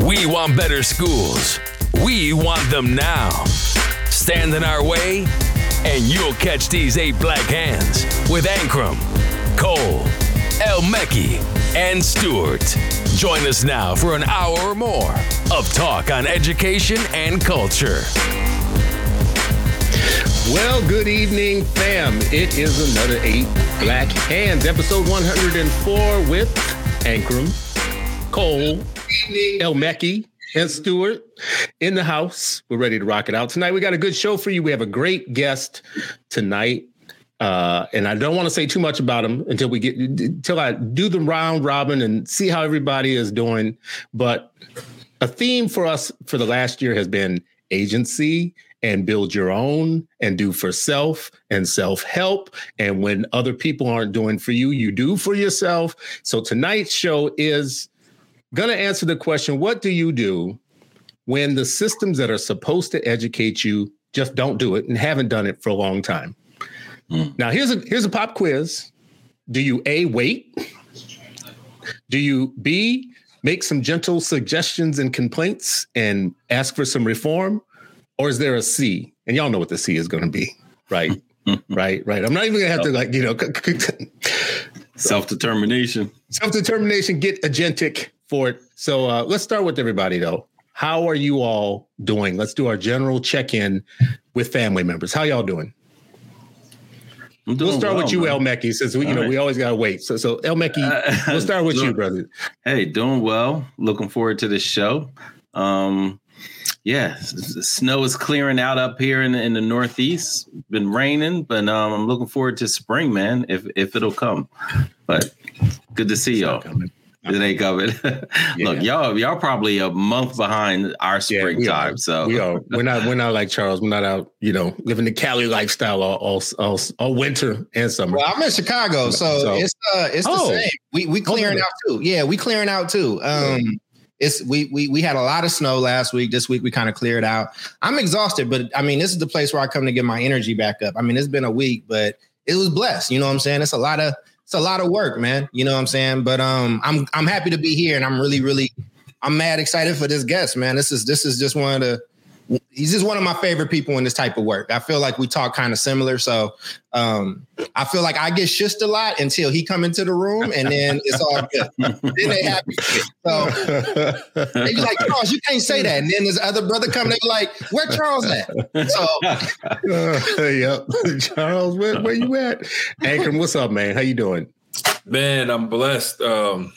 We want better schools. We want them now. Stand in our way, and you'll catch these eight black hands with Ankrum, Cole, El Mekki, and Stewart. Join us now for an hour or more of talk on education and culture. Well, good evening, fam. It is another Eight Black Hands, episode 104 with Ankrum, Cole, El Mekki, and Stewart in the house. We're ready to rock it out tonight. We got a good show for you. We have a great guest tonight. Uh, and I don't want to say too much about him until we get until I do the round robin and see how everybody is doing. But a theme for us for the last year has been agency and build your own and do for self and self help. And when other people aren't doing for you, you do for yourself. So tonight's show is going to answer the question what do you do when the systems that are supposed to educate you just don't do it and haven't done it for a long time? Mm. Now, here's a here's a pop quiz. Do you A wait? Do you B make some gentle suggestions and complaints and ask for some reform? or is there a C? And y'all know what the C is going to be, right? right, right. I'm not even going to have to like you know self determination. Self determination. Get agentic for it. So uh, let's start with everybody though. How are you all doing? Let's do our general check in with family members. How y'all doing? We'll start well, with you, man. El Mekki, since we, you know right. we always gotta wait. So, so El Mekki, uh, we'll start with you, brother. Hey, doing well. Looking forward to this show. Um, yeah, snow is clearing out up here in, in the Northeast. Been raining, but um, I'm looking forward to spring, man. If if it'll come, but good to see y'all. It ain't coming. yeah. Look, y'all, y'all probably a month behind our springtime. Yeah, so we are. We're not. We're not like Charles. We're not out. You know, living the Cali lifestyle all all, all, all winter and summer. Well, I'm in Chicago, so, so it's uh, it's oh. the same. We we clearing out too. Yeah, we clearing out too. Um, it's we we we had a lot of snow last week. This week we kind of cleared out. I'm exhausted, but I mean, this is the place where I come to get my energy back up. I mean, it's been a week, but it was blessed. You know what I'm saying? It's a lot of it's a lot of work, man. You know what I'm saying? But um, I'm I'm happy to be here, and I'm really really I'm mad excited for this guest, man. This is this is just one of the he's just one of my favorite people in this type of work. I feel like we talk kind of similar. So um, I feel like I get shushed a lot until he come into the room and then it's all good. then they happy. So they be like, Charles, you can't say that. And then this other brother come, they be like, where Charles at? So uh, yep. Charles, where, where you at? Ankrum, what's up, man? How you doing? Man, I'm blessed. Um,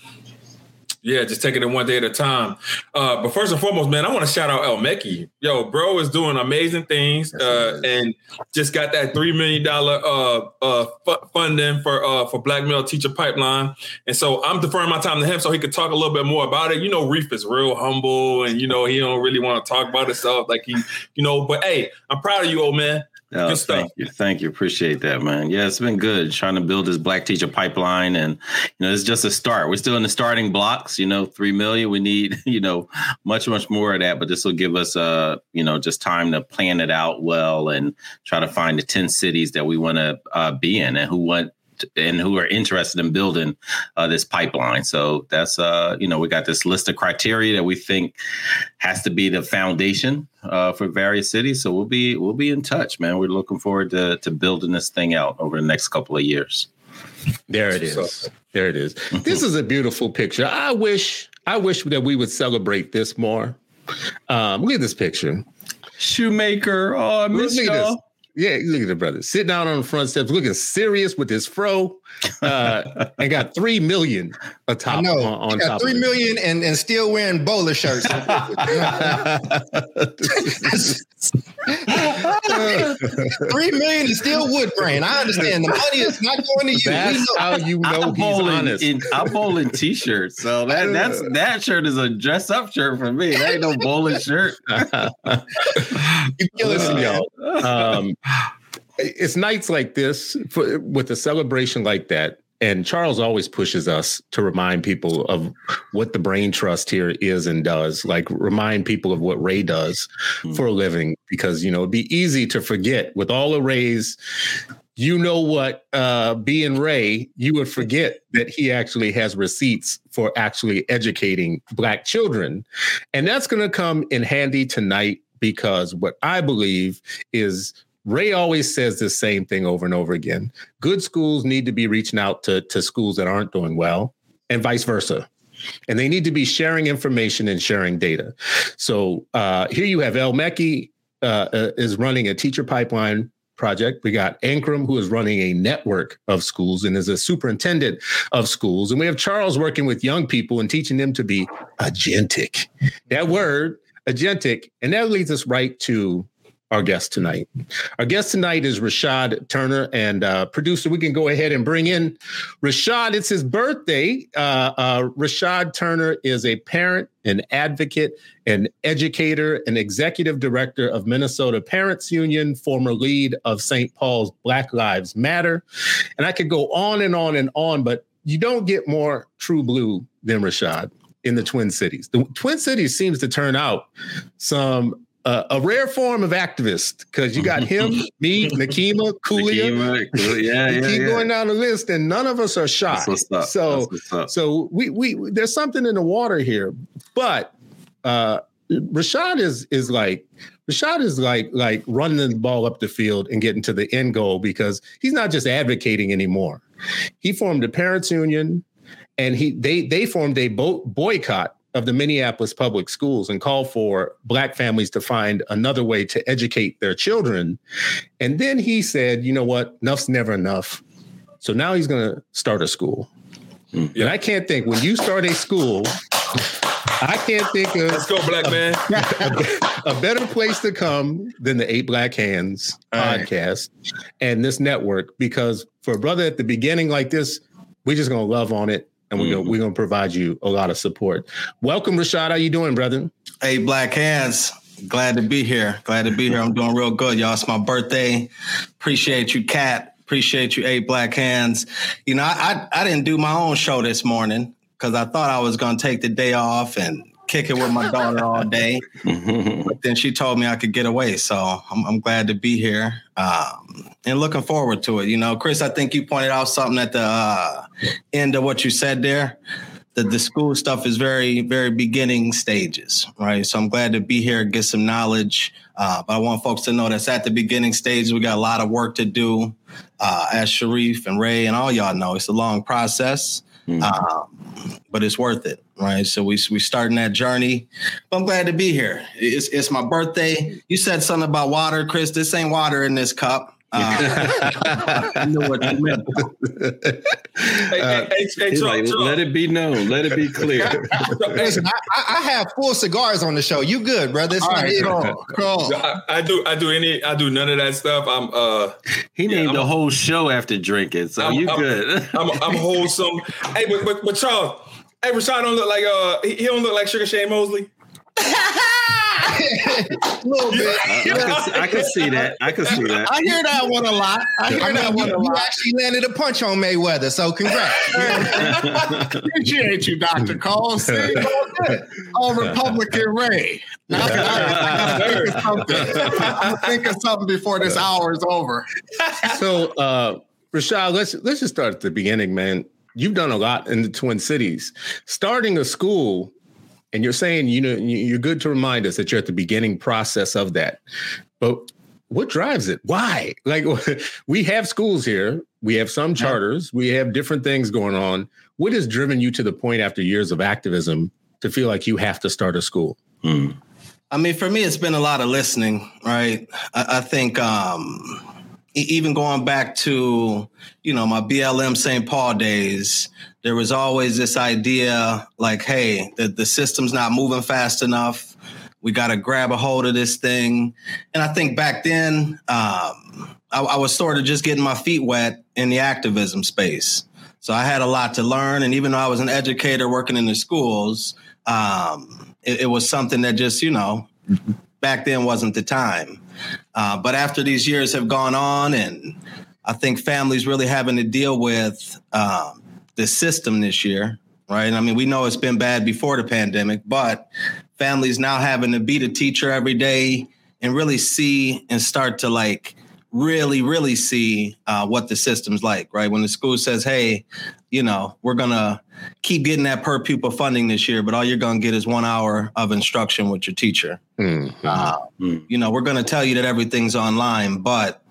yeah, just taking it one day at a time. Uh, but first and foremost, man, I want to shout out El Mekki. Yo, bro is doing amazing things uh, and just got that $3 million uh, uh, f- funding for uh, for Black Male Teacher Pipeline. And so I'm deferring my time to him so he could talk a little bit more about it. You know, Reef is real humble and, you know, he don't really want to talk about himself like he, you know, but hey, I'm proud of you, old man. Oh, thank you, thank you, appreciate that, man. Yeah, it's been good trying to build this black teacher pipeline, and you know, it's just a start. We're still in the starting blocks. You know, three million. We need you know much, much more of that, but this will give us uh you know just time to plan it out well and try to find the ten cities that we want to uh, be in and who want and who are interested in building uh, this pipeline. So that's uh, you know we got this list of criteria that we think has to be the foundation uh, for various cities. So we'll be we'll be in touch, man. We're looking forward to to building this thing out over the next couple of years. There it is. There it is. This is a beautiful picture. I wish I wish that we would celebrate this more. Um, look at this picture. Shoemaker. Oh, I miss y'all. Yeah, look at the brother. Sitting down on the front steps, looking serious with his fro, uh, and got three million atop. I know. On, on got three million and, and still wearing bowler shirts. three million is still wood grain. I understand the money is not going to you. That's know. how you know I'm he's honest. In, I'm bowling t-shirts, so that that's that shirt is a dress up shirt for me. That ain't no bowling shirt. you killing uh, y'all. Um, it's nights like this for, with a celebration like that. And Charles always pushes us to remind people of what the brain trust here is and does, like remind people of what Ray does mm. for a living, because, you know, it'd be easy to forget with all the Ray's you know what, uh, being Ray, you would forget that he actually has receipts for actually educating Black children. And that's going to come in handy tonight because what I believe is Ray always says the same thing over and over again. Good schools need to be reaching out to, to schools that aren't doing well, and vice versa. And they need to be sharing information and sharing data. So uh, here you have El Mekki uh, uh, is running a teacher pipeline project. We got Ankrum, who is running a network of schools and is a superintendent of schools. And we have Charles working with young people and teaching them to be agentic. That word, agentic, and that leads us right to our guest tonight. Our guest tonight is Rashad Turner, and uh, producer, we can go ahead and bring in Rashad. It's his birthday. Uh, uh, Rashad Turner is a parent, an advocate, an educator, an executive director of Minnesota Parents Union, former lead of St. Paul's Black Lives Matter. And I could go on and on and on, but you don't get more true blue than Rashad in the Twin Cities. The Twin Cities seems to turn out some uh, a rare form of activist because you got him, me, Nekima, Kulia. yeah, yeah, keep yeah. going down the list, and none of us are shy. So, so we we there's something in the water here. But uh, Rashad is is like Rashad is like like running the ball up the field and getting to the end goal because he's not just advocating anymore. He formed a parents union, and he they they formed a bo- boycott of the Minneapolis public schools and call for Black families to find another way to educate their children. And then he said, you know what? Enough's never enough. So now he's going to start a school. Mm. And I can't think when you start a school, I can't think of let's go, black man. A, a better place to come than the Eight Black Hands podcast and this network because for a brother at the beginning like this, we're just gonna love on it and we're mm-hmm. gonna we're gonna provide you a lot of support. Welcome, Rashad. How you doing, brother? Hey, Black Hands. Glad to be here. Glad to be here. I'm doing real good, y'all. It's my birthday. Appreciate you, Cat. Appreciate you, Eight Black Hands. You know, I I, I didn't do my own show this morning because I thought I was gonna take the day off and kick it with my daughter all day. but then she told me I could get away. So I'm, I'm glad to be here um, and looking forward to it. You know, Chris, I think you pointed out something at the uh, end of what you said there. That the school stuff is very, very beginning stages, right? So I'm glad to be here, get some knowledge. Uh, but I want folks to know that's at the beginning stages. We got a lot of work to do. Uh, as Sharif and Ray and all y'all know, it's a long process. Mm-hmm. Um, but it's worth it, right? So we we starting that journey. But I'm glad to be here. It's it's my birthday. You said something about water, Chris. This ain't water in this cup. Uh, I know what you meant. Hey, hey, hey, like, let it be known. Let it be clear. Listen, I, I, have full cigars on the show. You good, brother? It's All right, cool, cool. I, I, do. I do any. I do none of that stuff. I'm. uh He yeah, named I'm, the whole show after drinking, so I'm, you I'm, good. I'm, I'm wholesome. hey, but, but but Charles, hey Rashad don't look like uh he, he don't look like Sugar Shane Mosley. A little bit. I, I, can, see that. I can see that. I hear that one a lot. I hear I mean, that one a lot. You actually landed a punch on Mayweather, so congrats. Appreciate you, Dr. Cole. See, oh, Republican Ray. Now, I, I, I'm gonna think of something before this hour is over. So, uh, Rashad, let's let's just start at the beginning, man. You've done a lot in the Twin Cities. Starting a school and you're saying you know you're good to remind us that you're at the beginning process of that. But what drives it? Why? Like we have schools here. We have some charters. We have different things going on. What has driven you to the point after years of activism to feel like you have to start a school? Hmm. i mean for me it's been a lot of listening right? I, I think um even going back to you know my BLM St. Paul days, there was always this idea like, hey, the, the system's not moving fast enough. We got to grab a hold of this thing. And I think back then, um, I, I was sort of just getting my feet wet in the activism space. So I had a lot to learn. And even though I was an educator working in the schools, um, it, it was something that just, you know, back then wasn't the time. Uh, but after these years have gone on, and I think families really having to deal with um, the system this year, right? I mean, we know it's been bad before the pandemic, but families now having to be the teacher every day and really see and start to like really, really see uh, what the system's like, right? When the school says, hey, you know, we're going to keep getting that per pupil funding this year, but all you're going to get is one hour of instruction with your teacher. Mm-hmm. Uh, you know, we're going to tell you that everything's online, but,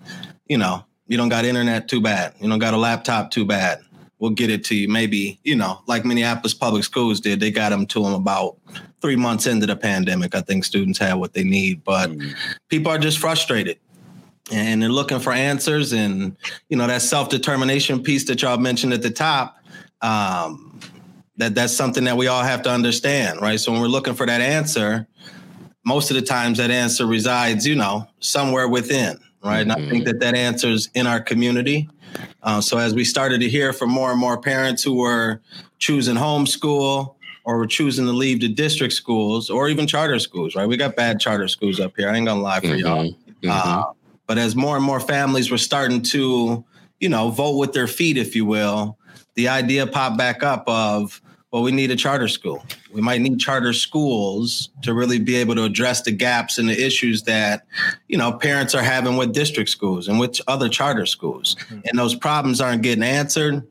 you know, you don't got internet, too bad. You don't got a laptop, too bad. We'll get it to you. Maybe, you know, like Minneapolis Public Schools did, they got them to them about three months into the pandemic. I think students have what they need, but mm-hmm. people are just frustrated and they're looking for answers and you know that self-determination piece that y'all mentioned at the top um, that that's something that we all have to understand right so when we're looking for that answer most of the times that answer resides you know somewhere within right mm-hmm. and i think mm-hmm. that that answer's in our community uh, so as we started to hear from more and more parents who were choosing homeschool or were choosing to leave the district schools or even charter schools right we got bad charter schools up here i ain't gonna lie for mm-hmm. y'all mm-hmm. Uh, but as more and more families were starting to, you know, vote with their feet, if you will, the idea popped back up of, well, we need a charter school. We might need charter schools to really be able to address the gaps and the issues that, you know, parents are having with district schools and with other charter schools. Mm-hmm. And those problems aren't getting answered.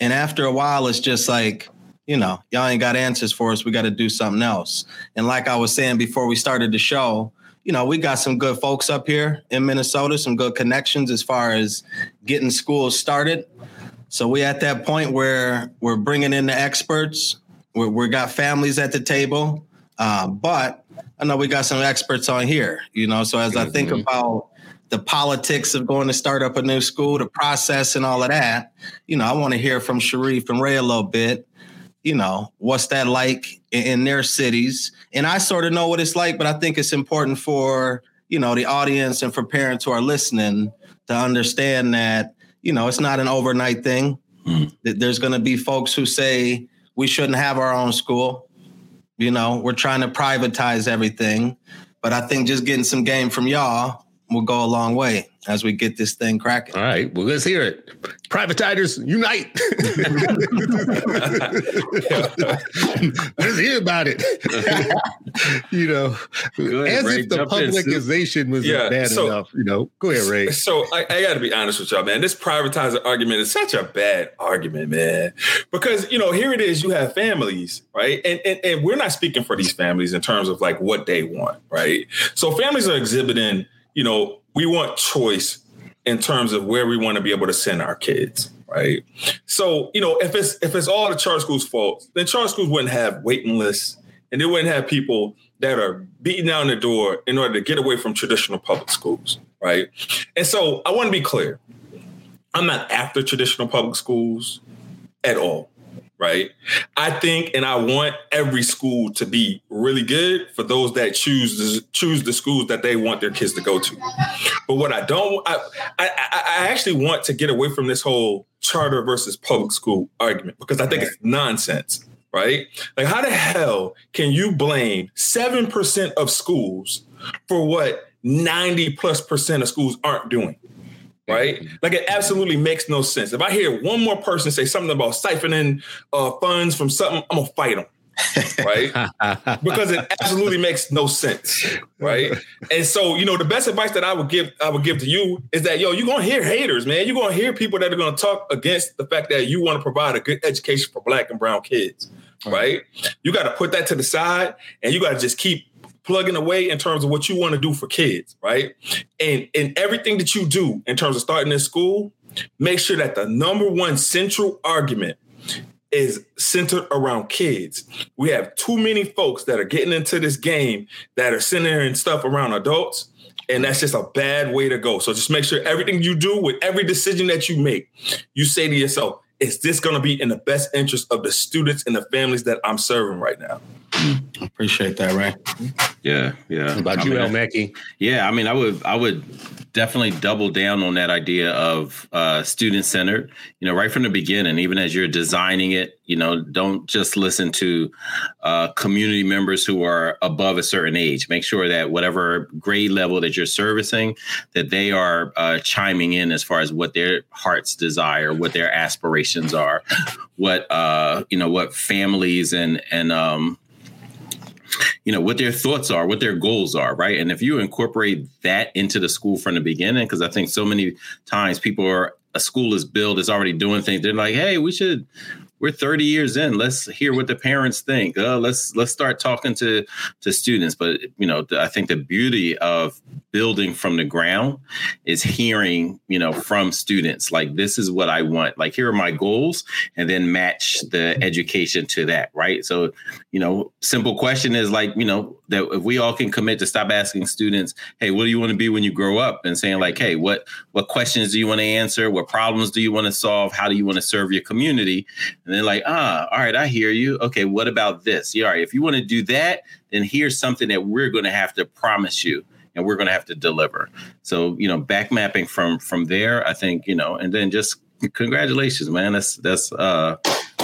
And after a while, it's just like, you know, y'all ain't got answers for us. We got to do something else. And like I was saying before we started the show, you know, we got some good folks up here in Minnesota, some good connections as far as getting schools started. So we at that point where we're bringing in the experts. we we got families at the table, uh, but I know we got some experts on here. You know, so as I think mm-hmm. about the politics of going to start up a new school, the process, and all of that, you know, I want to hear from Sharif and Ray a little bit you know, what's that like in, in their cities? And I sort of know what it's like, but I think it's important for, you know, the audience and for parents who are listening to understand that, you know, it's not an overnight thing. Mm. There's going to be folks who say we shouldn't have our own school. You know, we're trying to privatize everything. But I think just getting some game from y'all will go a long way as we get this thing cracking. All right. Well, let's hear it. Privatizers unite. let's hear about it. you know, ahead, as Ray, if the publicization was yeah, bad so, enough. You know, go ahead, Ray. So I, I got to be honest with y'all, man. This privatizer argument is such a bad argument, man. Because you know, here it is. You have families, right? And, and and we're not speaking for these families in terms of like what they want, right? So families are exhibiting you know, we want choice in terms of where we want to be able to send our kids, right? So, you know, if it's if it's all the charter schools' fault, then charter schools wouldn't have waiting lists and they wouldn't have people that are beating down the door in order to get away from traditional public schools, right? And so I want to be clear. I'm not after traditional public schools at all right? I think and I want every school to be really good for those that choose choose the schools that they want their kids to go to. But what I don't, I, I, I actually want to get away from this whole charter versus public school argument because I think it's nonsense, right? Like, how the hell can you blame seven percent of schools for what ninety plus percent of schools aren't doing? Right? Like it absolutely makes no sense. If I hear one more person say something about siphoning uh, funds from something, I'm gonna fight them. right? because it absolutely makes no sense, right? And so, you know, the best advice that I would give I would give to you is that yo, you're gonna hear haters, man. You're gonna hear people that are gonna talk against the fact that you want to provide a good education for black and brown kids, right? You got to put that to the side, and you got to just keep plugging away in terms of what you want to do for kids, right? And and everything that you do in terms of starting in school, make sure that the number one central argument is centered around kids. We have too many folks that are getting into this game that are centering stuff around adults. And that's just a bad way to go. So just make sure everything you do with every decision that you make, you say to yourself, is this going to be in the best interest of the students and the families that I'm serving right now? I appreciate that, Ray. Yeah, yeah. about I you, El Mekki? Yeah, I mean, I would, I would definitely double down on that idea of uh, student centered. You know, right from the beginning, even as you're designing it, you know, don't just listen to uh, community members who are above a certain age. Make sure that whatever grade level that you're servicing, that they are uh, chiming in as far as what their hearts desire, what their aspirations are, what uh, you know, what families and and um, you know what their thoughts are what their goals are right? And if you incorporate that into the school from the beginning because i think so many times people are a school is built is already doing things they're like hey we should we're 30 years in. Let's hear what the parents think. Uh, let's let's start talking to to students. But you know, I think the beauty of building from the ground is hearing you know from students like this is what I want. Like here are my goals, and then match the education to that. Right. So you know, simple question is like you know that if we all can commit to stop asking students, hey, what do you want to be when you grow up, and saying like, hey, what what questions do you want to answer? What problems do you want to solve? How do you want to serve your community? And then like, ah, all right, I hear you. Okay, what about this? Yeah, all right. If you want to do that, then here's something that we're going to have to promise you and we're going to have to deliver. So, you know, back mapping from from there, I think, you know, and then just congratulations, man. That's that's uh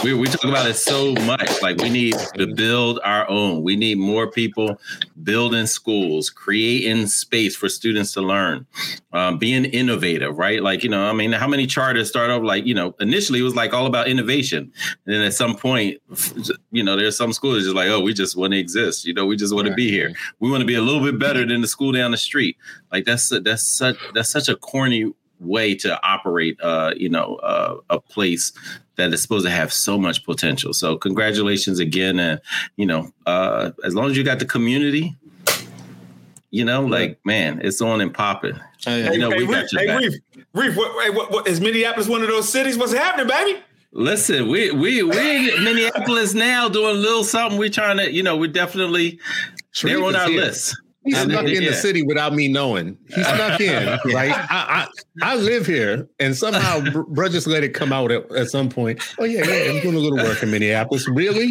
we, we talk about it so much. Like we need to build our own. We need more people building schools, creating space for students to learn, um, being innovative, right? Like, you know, I mean, how many charters start off like, you know, initially it was like all about innovation. And then at some point, you know, there's some schools just like, oh, we just want to exist. You know, we just want to be here. We want to be a little bit better than the school down the street. Like that's that's such that's such a corny way to operate uh you know uh, a place that is supposed to have so much potential so congratulations again and you know uh as long as you got the community you know like man it's on and popping hey, you know hey, we got your hey, back. Reef, Reef what, hey, what, what, is minneapolis one of those cities what's happening baby Listen, we we we in Minneapolis now doing a little something. We're trying to, you know, we're definitely they're on our here. list. He snuck in yeah. the city without me knowing. He snuck in. Like I, I, I live here, and somehow bro just let it come out at, at, some point. Oh yeah, yeah, I'm doing a little work in Minneapolis. Really,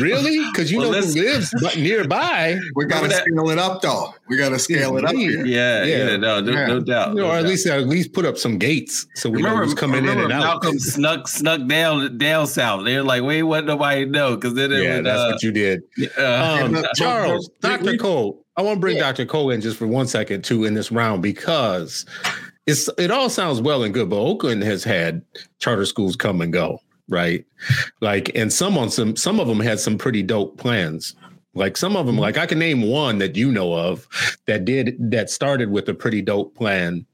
really? Because you well, know who lives but nearby. We got to scale it up, though. We got to scale it up here. Yeah, yeah, yeah no, no, no, doubt. You know, no or at doubt. least at least put up some gates so we remember, know who's coming in and out. Malcolm snuck snuck down down south. They're like, wait, what? Nobody know because then yeah, would, that's uh, what you did. Uh, um, Charles, Doctor Cole. I want to bring yeah. Dr. Cole in just for one second too in this round because it's it all sounds well and good, but Oakland has had charter schools come and go, right? Like, and some on some some of them had some pretty dope plans. Like some of them, mm-hmm. like I can name one that you know of that did that started with a pretty dope plan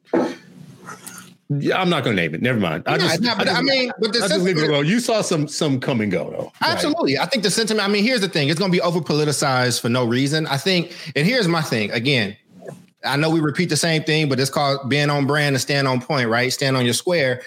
yeah, I'm not going to name it. Never mind. I just, not, but I, just, I mean, but the I just leave it alone. You saw some some come and go though. Absolutely, right? I think the sentiment. I mean, here's the thing: it's going to be over politicized for no reason. I think, and here's my thing. Again, I know we repeat the same thing, but it's called being on brand and stand on point, right? Stand on your square.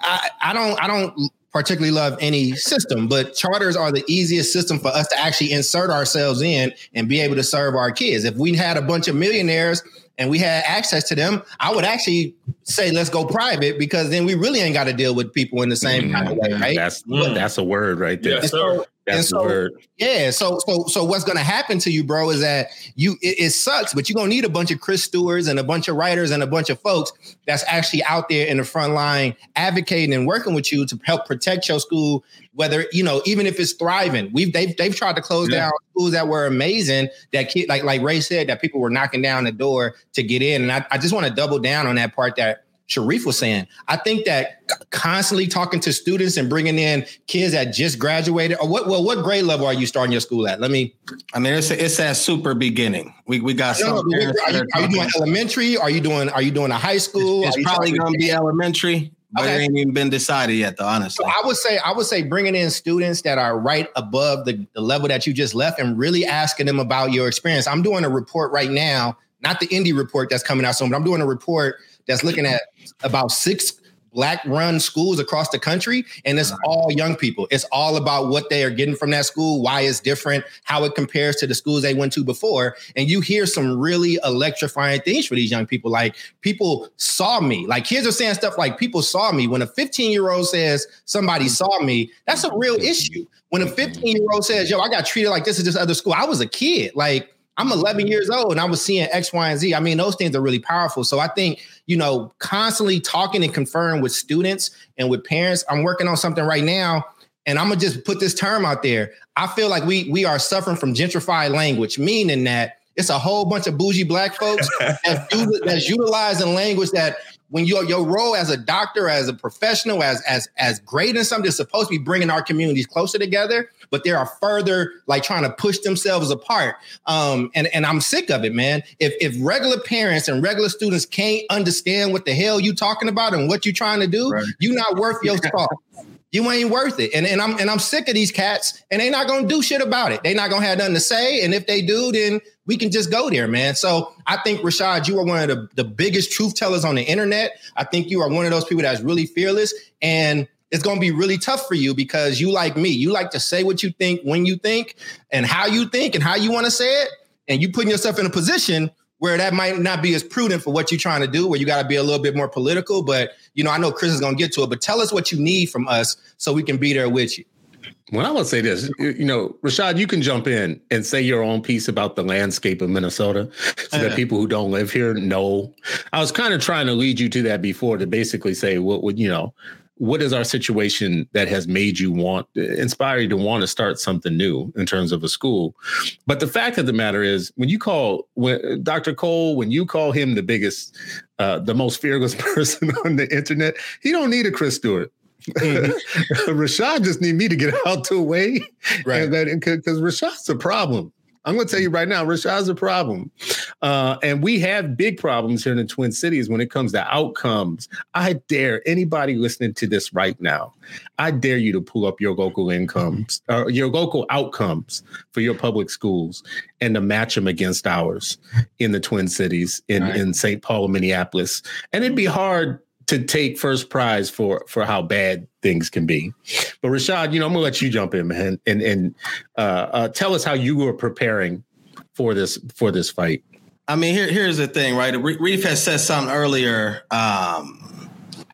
I, I don't, I don't particularly love any system, but charters are the easiest system for us to actually insert ourselves in and be able to serve our kids. If we had a bunch of millionaires and we had access to them, I would actually say let's go private because then we really ain't got to deal with people in the same mm, kind of way, right? That's mm. that's a word right there. Yes, so, that's so, the word. Yeah. So so so what's gonna happen to you, bro, is that you it, it, sucks, but you're gonna need a bunch of Chris Stewarts and a bunch of writers and a bunch of folks that's actually out there in the front line advocating and working with you to help protect your school, whether you know, even if it's thriving. We've they've they've tried to close yeah. down schools that were amazing that kid like like Ray said that people were knocking down the door to get in. And I, I just want to double down on that part that Sharif was saying. I think that constantly talking to students and bringing in kids that just graduated, or what? Well, what grade level are you starting your school at? Let me. I mean, it's it's that super beginning. We we got some. are, you, are you, doing elementary? Are you doing Are you doing a high school? It's, it's probably going to be elementary. But okay. it ain't even been decided yet, though. Honestly, so I would say I would say bringing in students that are right above the, the level that you just left, and really asking them about your experience. I'm doing a report right now, not the indie report that's coming out soon, but I'm doing a report that's looking at about six black run schools across the country and it's all young people. It's all about what they are getting from that school why it's different how it compares to the schools they went to before. And you hear some really electrifying things for these young people. Like people saw me. Like kids are saying stuff like people saw me. When a 15 year old says somebody saw me that's a real issue. When a mm-hmm. 15 year old says yo i got treated like this at this other school i was a kid. Like I'm 11 years old and I was seeing X, Y, and Z. I mean, those things are really powerful. So I think, you know, constantly talking and conferring with students and with parents. I'm working on something right now. And I'm gonna just put this term out there. I feel like we we are suffering from gentrified language, meaning that it's a whole bunch of bougie black folks that's, that's utilizing language that when your your role as a doctor, as a professional, as as as great as something is supposed to be bringing our communities closer together, but they are further like trying to push themselves apart. Um, and and I'm sick of it, man. If if regular parents and regular students can't understand what the hell you talking about and what you trying to do, right. you not worth your salt. You ain't worth it. And, and I'm and I'm sick of these cats, and they not gonna do shit about it. They not gonna have nothing to say. And if they do, then we can just go there, man. So I think Rashad, you are one of the, the biggest truth tellers on the internet. I think you are one of those people that's really fearless. And it's going to be really tough for you because you like me. You like to say what you think when you think and how you think and how you want to say it. And you putting yourself in a position where that might not be as prudent for what you're trying to do, where you got to be a little bit more political. But, you know, I know Chris is going to get to it, but tell us what you need from us so we can be there with you. Well, I would say this, you know, Rashad, you can jump in and say your own piece about the landscape of Minnesota so that people who don't live here know. I was kind of trying to lead you to that before to basically say what would, you know, what is our situation that has made you want inspire you to want to start something new in terms of a school but the fact of the matter is when you call when dr cole when you call him the biggest uh, the most fearless person on the internet he don't need a chris stewart mm-hmm. Rashad just need me to get out the way, right? Because Rashad's a problem. I'm going to tell you right now, Rashad's a problem. Uh, and we have big problems here in the Twin Cities when it comes to outcomes. I dare anybody listening to this right now, I dare you to pull up your local incomes, uh, your local outcomes for your public schools and to match them against ours in the Twin Cities, in, right. in St. Paul, Minneapolis. And it'd be hard to take first prize for for how bad things can be. But Rashad, you know, I'm gonna let you jump in, man, and and uh, uh, tell us how you were preparing for this for this fight. I mean, here here's the thing, right? Reef has said something earlier. Um,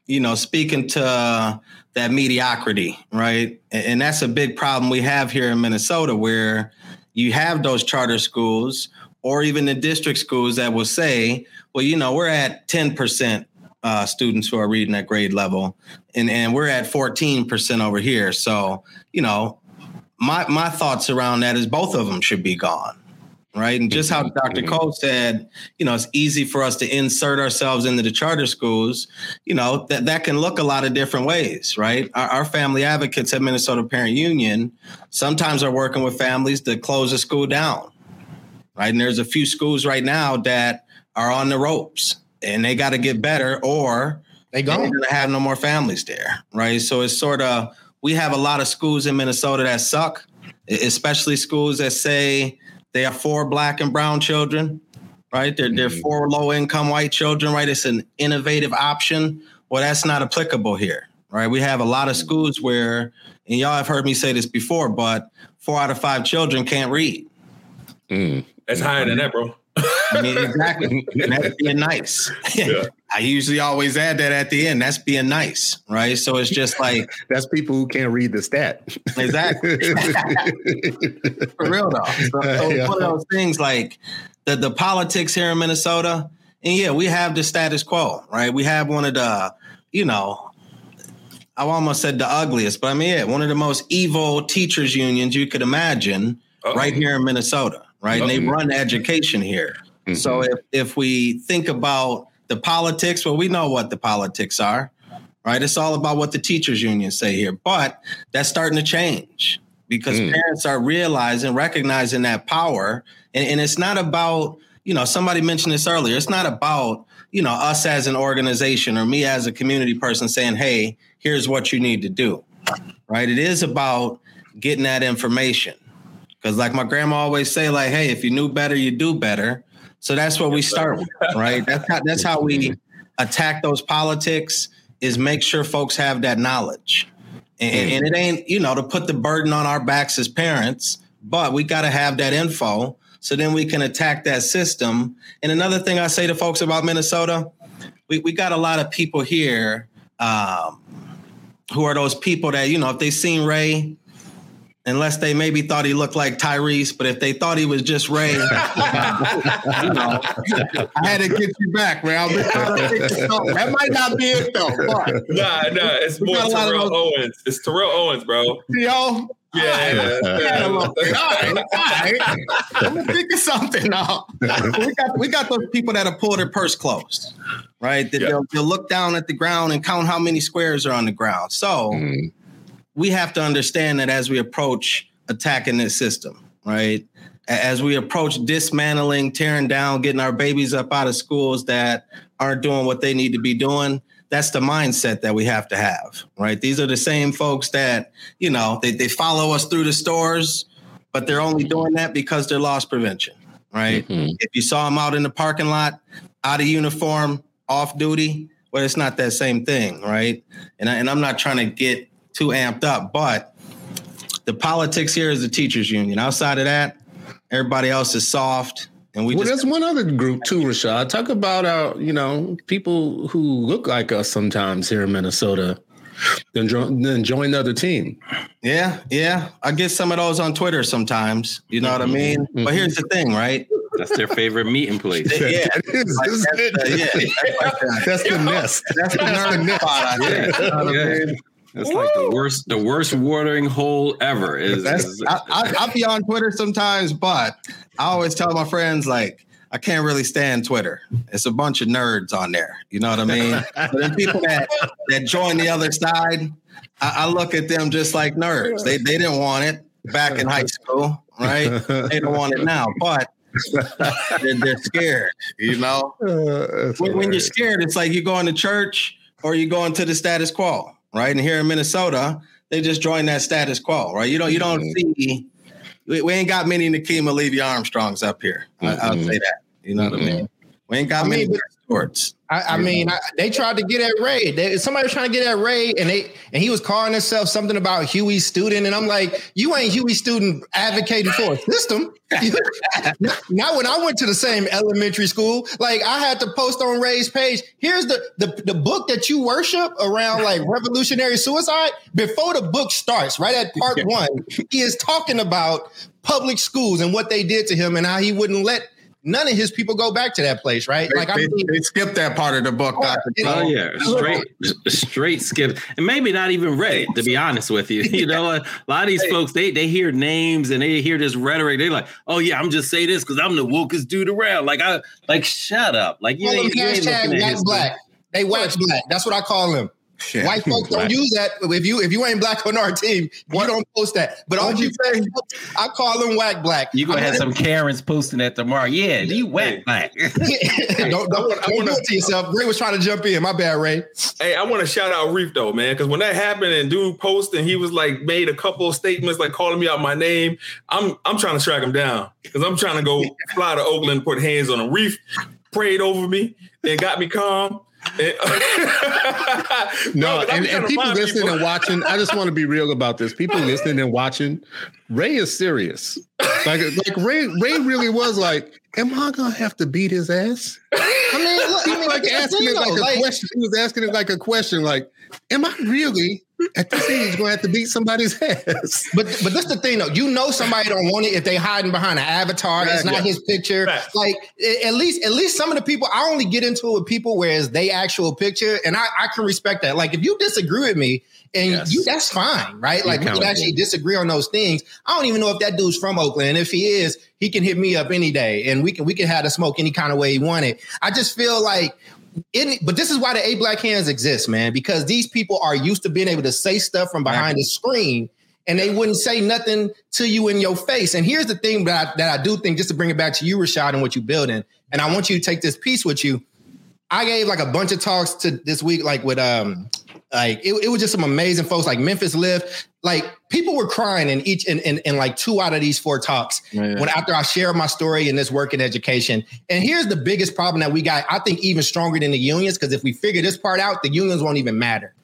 you know, speaking to that mediocrity, right? And, and that's a big problem we have here in Minnesota, where you have those charter schools or even the district schools that will say, well, you know, we're at 10% uh, students who are reading at grade level, and and we're at 14% over here. So you know, my my thoughts around that is both of them should be gone, right? And just how Dr. Cole said, you know, it's easy for us to insert ourselves into the charter schools. You know that that can look a lot of different ways, right? Our, our family advocates at Minnesota Parent Union sometimes are working with families to close a school down, right? And there's a few schools right now that are on the ropes and they got to get better or they're going to have no more families there, right? So it's sort of we have a lot of schools in Minnesota that suck, especially schools that say they are for black and brown children, right? They're, mm-hmm. they're for low income white children, right? It's an innovative option. Well, that's not applicable here, right? We have a lot of schools where, and y'all have heard me say this before, but four out of five children can't read. Mm. That's higher than that, bro. I mean, exactly. and that's being nice. Yeah. I usually always add that at the end. That's being nice, right? So it's just like that's people who can't read the stat. Exactly. For real though. So, so yeah. one of those things like the the politics here in Minnesota, and yeah, we have the status quo, right? We have one of the, you know, I almost said the ugliest, but I mean, yeah, one of the most evil teachers unions you could imagine, Uh-oh. right here in Minnesota right? And they run education here. Mm-hmm. So if, if we think about the politics, well, we know what the politics are, right? It's all about what the teachers unions say here. But that's starting to change because mm. parents are realizing, recognizing that power. And, and it's not about, you know, somebody mentioned this earlier. It's not about, you know, us as an organization or me as a community person saying, hey, here's what you need to do, right? It is about getting that information Cause like my grandma always say, like, hey, if you knew better, you do better. So that's what we start with, right? That's how that's how we attack those politics is make sure folks have that knowledge. And, and it ain't, you know, to put the burden on our backs as parents, but we got to have that info so then we can attack that system. And another thing I say to folks about Minnesota, we, we got a lot of people here um, who are those people that, you know, if they seen Ray unless they maybe thought he looked like Tyrese. But if they thought he was just Ray, you know, I had to get you back, Ray. that might not be it though. But nah, nah, it's more Terrell Owens. It's Terrell Owens, bro. Yo. Yeah, yeah, yeah. All right, all right. I'm gonna think of something now. We got we got those people that have pulled their purse closed, right? That they'll, they'll, look down at the ground and count how many squares are on the ground. So mm-hmm. We have to understand that as we approach attacking this system, right? As we approach dismantling, tearing down, getting our babies up out of schools that aren't doing what they need to be doing, that's the mindset that we have to have, right? These are the same folks that, you know, they, they follow us through the stores, but they're only doing that because they're loss prevention, right? Mm-hmm. If you saw them out in the parking lot, out of uniform, off duty, well, it's not that same thing, right? And, I, and I'm not trying to get too amped up, but the politics here is the teachers union. Outside of that, everybody else is soft. And we well, just, there's one other group too, Rashad. Talk about our, you know, people who look like us sometimes here in Minnesota. Then join, then join the other team. Yeah, yeah. I get some of those on Twitter sometimes. You know mm-hmm. what I mean? Mm-hmm. But here's the thing, right? That's their favorite meeting place. yeah, that's, yeah, that's the nest. That's the nerd spot. Yeah. yeah. That's Woo! like the worst, the worst watering hole ever. Is, is I, I, I'll be on Twitter sometimes, but I always tell my friends like I can't really stand Twitter. It's a bunch of nerds on there. You know what I mean? but then people that that join the other side, I, I, look at them just like nerds. They they didn't want it back in high school, right? They don't want it now, but they're, they're scared. You know, uh, when, when, you're scared, it's like you are going to church or you're going to the status quo, right? And here in Minnesota, they just join that status quo, right? You don't you don't mm-hmm. see. We, we ain't got many Nekima Levy Armstrongs up here. Mm-hmm. I, will say that. You know mm-hmm. what I mean? We ain't got I many. Mean, sports. I, I mean, I, they tried to get at Ray. They, somebody was trying to get at Ray, and they and he was calling himself something about Huey's student, and I'm like, you ain't Huey student advocating for a system. now, when I went to the same elementary school, like I had to post on Ray's page. Here's the the, the book that you worship around like revolutionary suicide. Before the book starts, right at part one, he is talking about public schools and what they did to him and how he wouldn't let none of his people go back to that place, right? They, like I mean, they, skipped that part of the book, oh, Doctor. Oh yeah, straight, straight skip, and maybe not even read it. To be honest with you, you know, a lot of these folks they they hear names and they hear this rhetoric. They like, oh yeah, I'm just say this because I'm the wokest dude around. Like I like, shut up. Like you ain't, you ain't black. They wax black. That's what I call them. Yeah. White folks don't use that. If you if you ain't black on our team, you don't post that. But all you say, I call them whack black. You gonna have some Karens posting that tomorrow? Yeah, you whack black. don't don't, don't do it to yourself. Ray was trying to jump in. My bad, Ray. Hey, I want to shout out Reef though, man, because when that happened and dude posted, and he was like made a couple of statements like calling me out my name. I'm I'm trying to track him down because I'm trying to go fly to Oakland, put hands on him. Reef prayed over me and got me calm. no, and, and people listening people. and watching, I just want to be real about this. People listening and watching, Ray is serious. Like, like Ray, Ray really was like, "Am I gonna have to beat his ass?" I mean, look, I mean, like asking it like a like, question. He was asking it like a question, like, "Am I really at this age going to have to beat somebody's ass?" But but that's the thing, though. You know, somebody don't want it if they hiding behind an avatar. Right, it's not yeah. his picture. Right. Like at least at least some of the people, I only get into it with people where it's they actual picture, and I I can respect that. Like if you disagree with me and yes. you that's fine, right? Like we can actually disagree on those things. I don't even know if that dude's from Oakland. And if he is, he can hit me up any day and we can we can have the smoke any kind of way he wanted. I just feel like in, but this is why the Eight Black Hands exist, man, because these people are used to being able to say stuff from behind the screen and they wouldn't say nothing to you in your face. And here's the thing that I, that I do think, just to bring it back to you, Rashad, and what you're building, and I want you to take this piece with you. I gave like a bunch of talks to this week, like with um like it, it was just some amazing folks like Memphis Lift. Like people were crying in each in, in, in like two out of these four talks yeah. when after I shared my story in this work in education. And here's the biggest problem that we got, I think even stronger than the unions, because if we figure this part out, the unions won't even matter.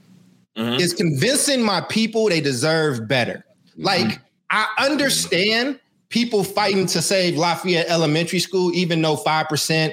Mm-hmm. Is convincing my people they deserve better. Mm-hmm. Like I understand people fighting to save Lafayette Elementary School, even though 5%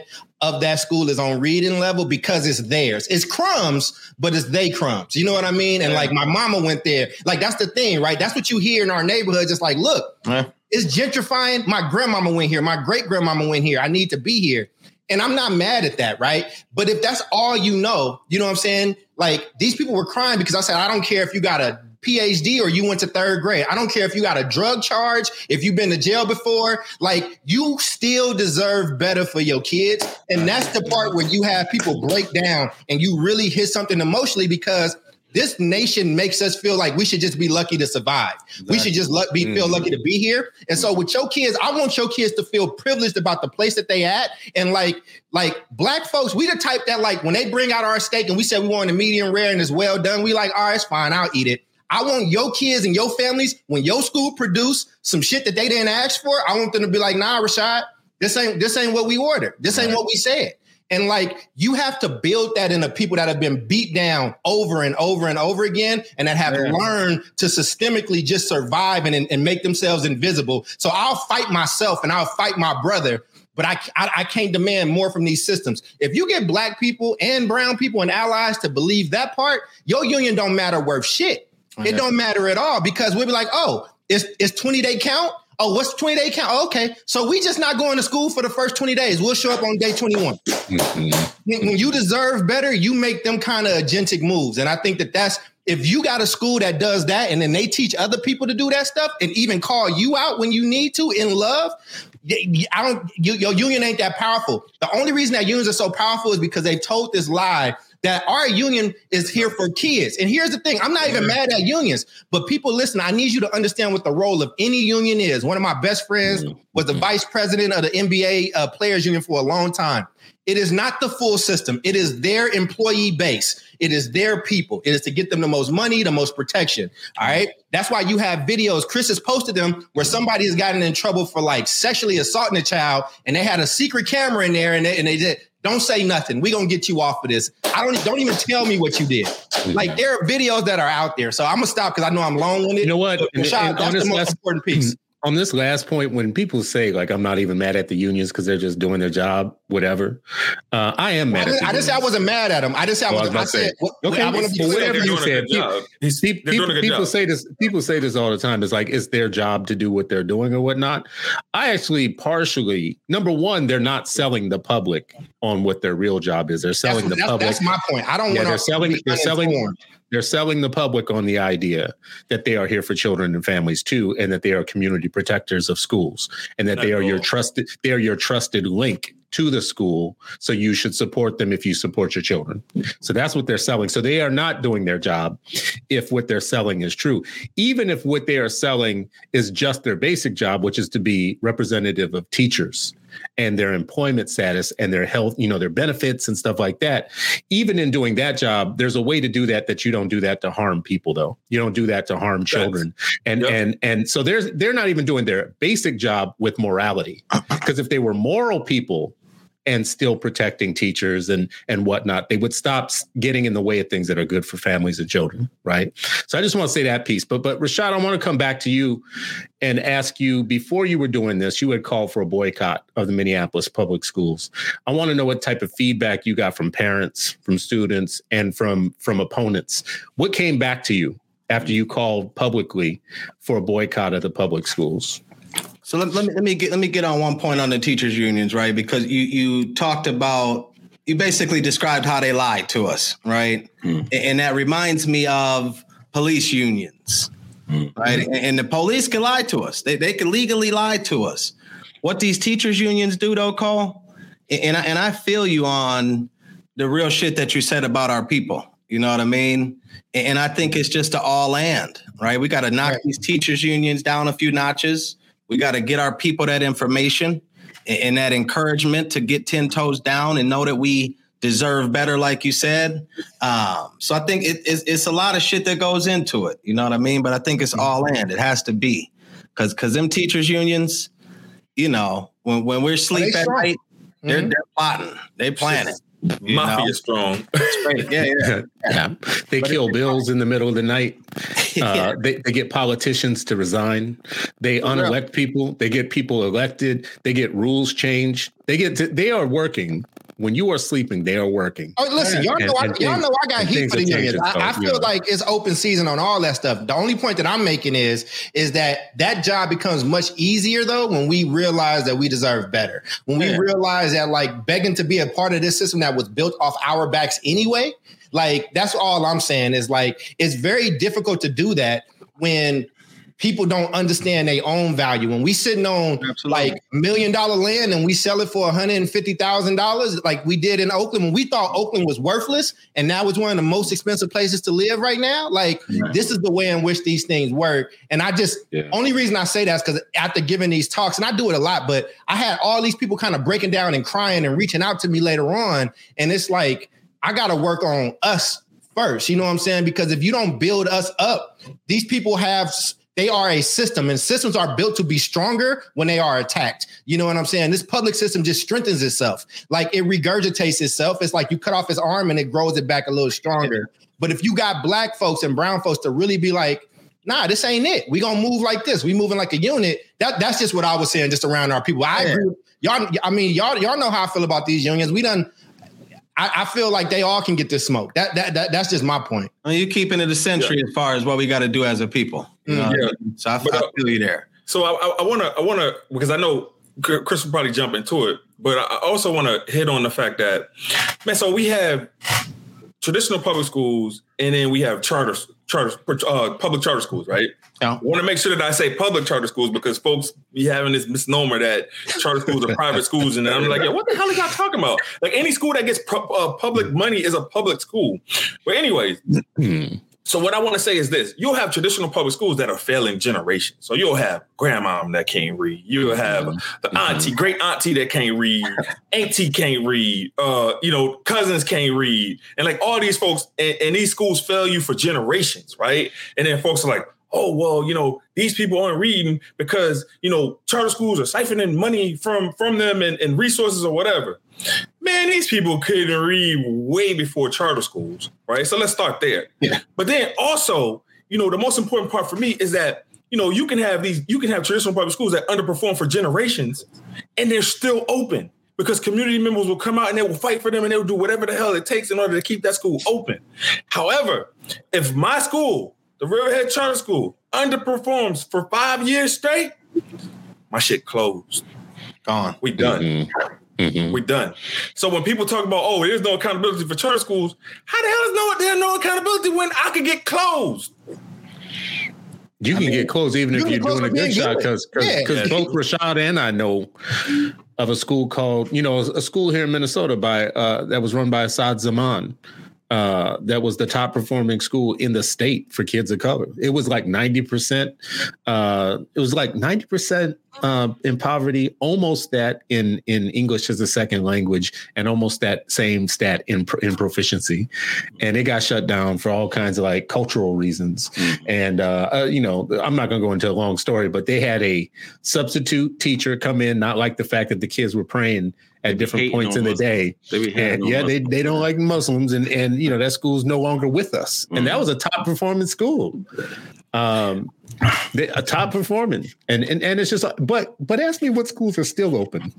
of that school is on reading level because it's theirs. It's crumbs, but it's they crumbs. You know what I mean? And like my mama went there. Like that's the thing, right? That's what you hear in our neighborhood. It's like, look, yeah. it's gentrifying. My grandmama went here. My great grandmama went here. I need to be here. And I'm not mad at that, right? But if that's all you know, you know what I'm saying? Like these people were crying because I said, I don't care if you got a PhD or you went to third grade. I don't care if you got a drug charge, if you've been to jail before, like you still deserve better for your kids. And that's the part where you have people break down and you really hit something emotionally because this nation makes us feel like we should just be lucky to survive. Exactly. We should just be mm-hmm. feel lucky to be here. And so with your kids, I want your kids to feel privileged about the place that they at. And like, like black folks, we the type that like when they bring out our steak and we say we want a medium rare and it's well done, we like, all right, it's fine, I'll eat it. I want your kids and your families, when your school produce some shit that they didn't ask for, I want them to be like, nah, Rashad, this ain't this ain't what we ordered. This ain't what we said. And like you have to build that in the people that have been beat down over and over and over again and that have yeah. learned to systemically just survive and, and make themselves invisible. So I'll fight myself and I'll fight my brother but I, I, I can't demand more from these systems. If you get black people and brown people and allies to believe that part, your union don't matter worth shit. Okay. It don't matter at all because we'll be like, oh, it's it's 20 day count. Oh, what's 20 day count? Oh, okay. So we just not going to school for the first 20 days. We'll show up on day 21. Mm-hmm. When you deserve better, you make them kind of agentic moves. And I think that that's, if you got a school that does that and then they teach other people to do that stuff and even call you out when you need to in love, I don't, your union ain't that powerful. The only reason that unions are so powerful is because they told this lie that our union is here for kids. And here's the thing I'm not even mad at unions, but people listen, I need you to understand what the role of any union is. One of my best friends mm-hmm. was the vice president of the NBA uh, Players Union for a long time. It is not the full system, it is their employee base. It is their people. It is to get them the most money, the most protection. All right. That's why you have videos. Chris has posted them where somebody has gotten in trouble for like sexually assaulting a child, and they had a secret camera in there, and they, and they did don't say nothing. We're gonna get you off of this. I don't don't even tell me what you did. Like there are videos that are out there. So I'm gonna stop because I know I'm long on it. You know what? And, and, that's the most important piece on this last point, when people say like I'm not even mad at the unions because they're just doing their job, whatever, uh, I am mad. I, didn't, I didn't say I wasn't mad at them. I just said well, I was. I, I said, okay, I want to whatever you said. People, people, people say this. People say this all the time. It's like it's their job to do what they're doing or whatnot. I actually partially number one, they're not selling the public on what their real job is. They're selling that's, the public. That's my point. I don't yeah, want. They're selling. They're selling. They're selling the public on the idea that they are here for children and families too, and that they are community protectors of schools, and that they are your trusted. They are your trusted link to the school. So you should support them if you support your children. So that's what they're selling. So they are not doing their job if what they're selling is true. Even if what they are selling is just their basic job, which is to be representative of teachers and their employment status and their health, you know, their benefits and stuff like that. Even in doing that job, there's a way to do that that you don't do that to harm people though. You don't do that to harm children. And yep. and and so there's they're not even doing their basic job with morality. Because if they were moral people, and still protecting teachers and and whatnot. They would stop getting in the way of things that are good for families and children, right? So I just want to say that piece. But but Rashad, I want to come back to you and ask you before you were doing this, you had called for a boycott of the Minneapolis public schools. I want to know what type of feedback you got from parents, from students, and from from opponents. What came back to you after you called publicly for a boycott of the public schools? So let, let, me let me get let me get on one point on the teachers unions, right? Because you you talked about you basically described how they lied to us, right? Mm. And that reminds me of police unions, mm. right? And, and, the police can lie to us. They they can legally lie to us. What these teachers unions do, though, Cole, and I, and I feel you on the real shit that you said about our people. You know what I mean? And I think it's just to all land, right? We got to knock right. these teachers unions down a few notches we got to get our people that information and that encouragement to get 10 toes down and know that we deserve better, like you said. Um, so I think it, it's, it's, a lot of shit that goes into it. You know what I mean? But I think it's all in. It has to be because because them teachers unions, you know, when when we're asleep at night, they're, mm-hmm. they're plotting, they planning. Mafia know? strong. yeah, yeah, yeah. They but kill bills in the middle of the night. Uh, they, they get politicians to resign. They unelect people. They get people elected. They get rules changed. They get to, they are working when you are sleeping, they are working. Oh, listen, y'all know, and, I, y'all know I got heat for the youngins. I, I, feel yeah. like it's open season on all that stuff. The only point that I'm making is is that that job becomes much easier though when we realize that we deserve better. When we yeah. realize that like begging to be a part of this system that was built off our backs anyway. Like that's all I'm saying is like it's very difficult to do that when people don't understand their own value. When we sitting on Absolutely. like million dollar land and we sell it for $150,000, like we did in Oakland, when we thought Oakland was worthless and now it's one of the most expensive places to live right now, like right. this is the way in which these things work. And I just, yeah. only reason I say that is because after giving these talks, and I do it a lot, but I had all these people kind of breaking down and crying and reaching out to me later on. And it's like, I got to work on us first. You know what I'm saying? Because if you don't build us up, these people have they are a system, and systems are built to be stronger when they are attacked. You know what I'm saying? This public system just strengthens itself. Like it regurgitates itself. It's like you cut off his arm and it grows it back a little stronger. But if you got black folks and brown folks to really be like, nah, this ain't it. We gonna move like this. We moving like a unit. That that's just what I was saying, just around our people. I yeah. agree. Y'all, I mean, y'all, y'all know how I feel about these unions. We done I, I, feel like they all can get this smoke. That that, that that's just my point. Well, you're keeping it a century yeah. as far as what we got to do as a people. You know? Yeah. Mm-hmm. So I, but, I, feel you there. So I want to I want to because I know Chris will probably jump into it, but I also want to hit on the fact that man, so we have traditional public schools and then we have charters charter uh, public charter schools, right? Yeah. I want to make sure that I say public charter schools because folks be having this misnomer that charter schools are private schools, and I'm like, yeah, what the hell are y'all talking about? Like any school that gets pu- uh, public money is a public school. But anyways, So what I want to say is this: you'll have traditional public schools that are failing generations. So you'll have grandma that can't read. You'll have mm-hmm. the auntie, mm-hmm. great auntie that can't read. auntie can't read. Uh, you know, cousins can't read, and like all these folks, and, and these schools fail you for generations, right? And then folks are like, oh well you know these people aren't reading because you know charter schools are siphoning money from from them and, and resources or whatever. Man these people couldn't read way before charter schools right? So let's start there. Yeah. But then also you know the most important part for me is that you know you can have these you can have traditional public schools that underperform for generations and they're still open because community members will come out and they will fight for them and they will do whatever the hell it takes in order to keep that school open. However, if my school the Riverhead Charter School underperforms for five years straight, my shit closed. Gone. We done. Mm-hmm. Mm-hmm. We done. So when people talk about, oh, there's no accountability for charter schools, how the hell is no there's no accountability when I could get closed? You I can mean, get closed even if you're doing a good job because because yeah. both Rashad and I know of a school called you know a school here in Minnesota by uh, that was run by Asad Zaman uh, that was the top performing school in the state for kids of color. It was like 90%. Uh, it was like 90% uh, in poverty, almost that in, in English as a second language, and almost that same stat in, in proficiency. And it got shut down for all kinds of like cultural reasons. Mm-hmm. And, uh, uh, you know, I'm not going to go into a long story, but they had a substitute teacher come in, not like the fact that the kids were praying at different points in the day. And yeah, they, they don't like Muslims, and and you know that school's no longer with us. Mm-hmm. And that mm-hmm. was a top performing school. Um, they, a top performing, and, and and it's just like, but but ask me what schools are still open.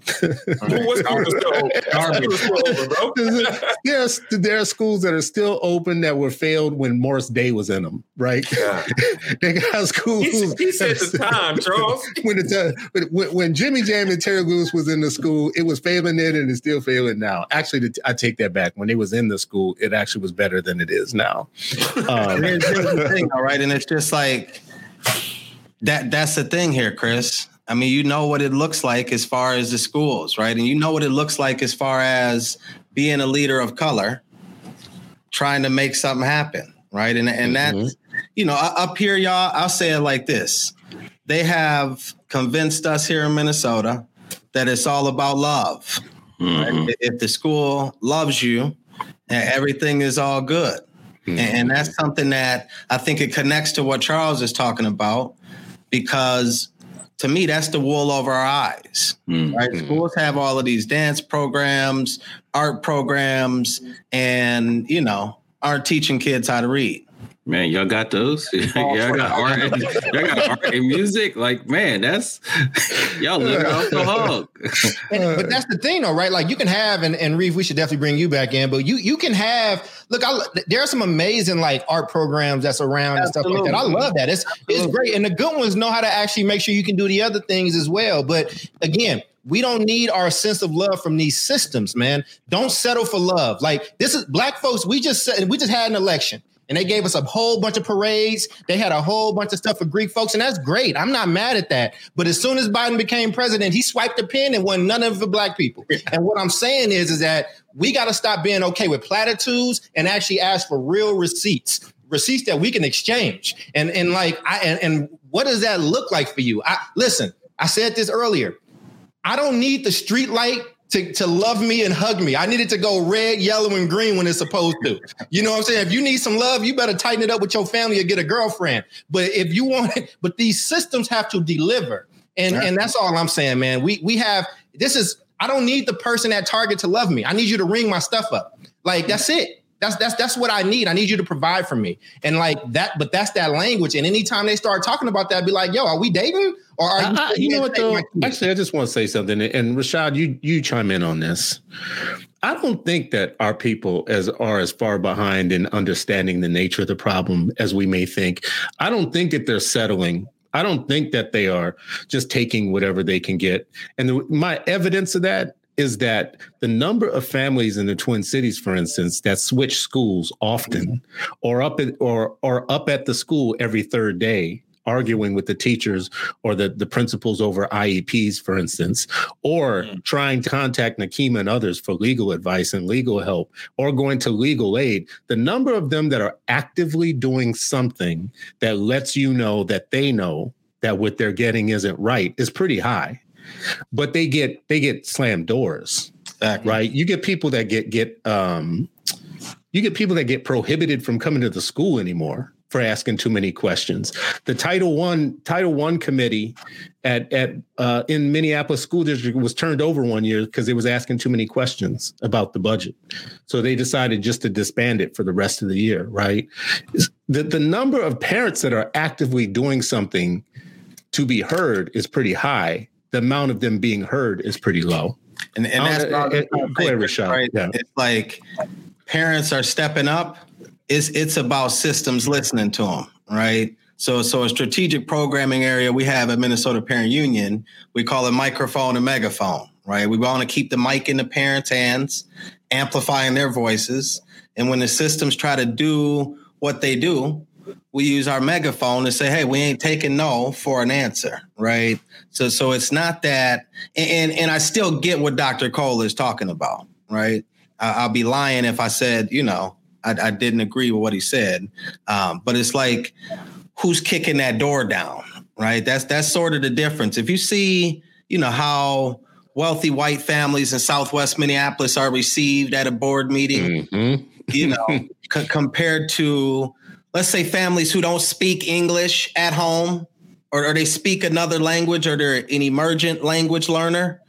yes, there are schools that are still open that were failed when Morris Day was in them, right? Yeah. they got schools. He, he said the time, Charles. when, it, when when Jimmy Jam and Terry Lewis was in the school, it was failing then, and it's still failing now. Actually, I take that back. When it was in the school, it actually was better than it is now. Um, here's, here's the thing, all right, and it's just like that that's the thing here, Chris. I mean, you know what it looks like as far as the schools, right? And you know what it looks like as far as being a leader of color, trying to make something happen, right? And and mm-hmm. that's you know up here, y'all. I'll say it like this: they have convinced us here in Minnesota that it's all about love. Mm-hmm. Right? If the school loves you, everything is all good. Mm-hmm. And that's something that I think it connects to what Charles is talking about because to me, that's the wool over our eyes. Mm-hmm. Right? Schools have all of these dance programs, art programs, and you know, aren't teaching kids how to read. Man, y'all got those? y'all got art, and, y'all got art and music. Like, man, that's y'all living off the hook. and, but that's the thing, though, right? Like, you can have, and, and Reeve, we should definitely bring you back in. But you you can have. Look, I, there are some amazing like art programs that's around Absolutely. and stuff like that. I love that. It's it's great, and the good ones know how to actually make sure you can do the other things as well. But again, we don't need our sense of love from these systems, man. Don't settle for love. Like this is black folks. We just said we just had an election and they gave us a whole bunch of parades. They had a whole bunch of stuff for Greek folks, and that's great. I'm not mad at that. But as soon as Biden became president, he swiped the pen and won none of the black people. And what I'm saying is, is that we got to stop being okay with platitudes and actually ask for real receipts, receipts that we can exchange. And and like I and, and what does that look like for you? I listen. I said this earlier. I don't need the street light to, to love me and hug me. I needed to go red, yellow, and green when it's supposed to. You know what I'm saying? If you need some love, you better tighten it up with your family or get a girlfriend. But if you want it, but these systems have to deliver. And and that's all I'm saying, man. We we have this is I don't need the person at Target to love me. I need you to ring my stuff up. Like that's it. That's that's that's what I need. I need you to provide for me. And like that, but that's that language. And anytime they start talking about that, I'd be like, yo, are we dating? Or are you, I, you know what though? Actually, I just want to say something. And Rashad, you you chime in on this. I don't think that our people as are as far behind in understanding the nature of the problem as we may think. I don't think that they're settling I don't think that they are just taking whatever they can get. And the, my evidence of that is that the number of families in the Twin Cities, for instance, that switch schools often, or up at, or or up at the school every third day, arguing with the teachers or the, the principals over IEPs, for instance, or mm. trying to contact Nekima and others for legal advice and legal help, or going to legal aid, the number of them that are actively doing something that lets you know that they know that what they're getting isn't right is pretty high but they get they get slammed doors exactly. right you get people that get get um you get people that get prohibited from coming to the school anymore for asking too many questions. The Title One Title One committee at at uh, in Minneapolis School District was turned over one year because it was asking too many questions about the budget. So they decided just to disband it for the rest of the year. Right. The the number of parents that are actively doing something to be heard is pretty high the amount of them being heard is pretty low. And, and that's uh, not uh, uh, it, Rashad. Right? Yeah. It's like parents are stepping up. It's it's about systems listening to them, right? So so a strategic programming area we have at Minnesota Parent Union, we call it microphone and megaphone, right? We want to keep the mic in the parents' hands, amplifying their voices. And when the systems try to do what they do, we use our megaphone to say, "Hey, we ain't taking no for an answer," right? So, so it's not that, and and I still get what Dr. Cole is talking about, right? I, will be lying if I said, you know, I, I didn't agree with what he said, um, but it's like, who's kicking that door down, right? That's that's sort of the difference. If you see, you know, how wealthy white families in Southwest Minneapolis are received at a board meeting, mm-hmm. you know, c- compared to let's say families who don't speak English at home or, or they speak another language or they're an emergent language learner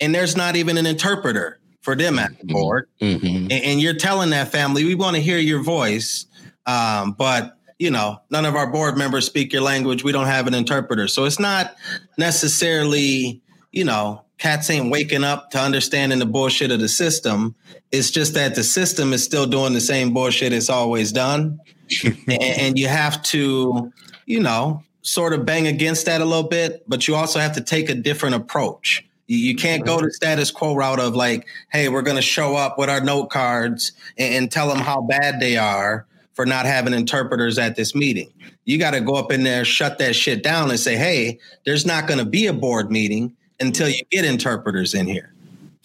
and there's not even an interpreter for them at the board. Mm-hmm. And, and, you're telling that family, we want to hear your voice, um, but you know, none of our board members speak your language. We don't have an interpreter. So it's not necessarily, you know, cats ain't waking up to understanding the bullshit of the system. It's just that the system is still doing the same bullshit it's always done. and, and you have to, you know, sort of bang against that a little bit, but you also have to take a different approach. You can't go the status quo route of like, hey, we're going to show up with our note cards and, and, tell them how bad they are for not having interpreters at this meeting. You got to go up in there, shut that shit down, and say, hey, there's not going to be a board meeting until you get interpreters in here.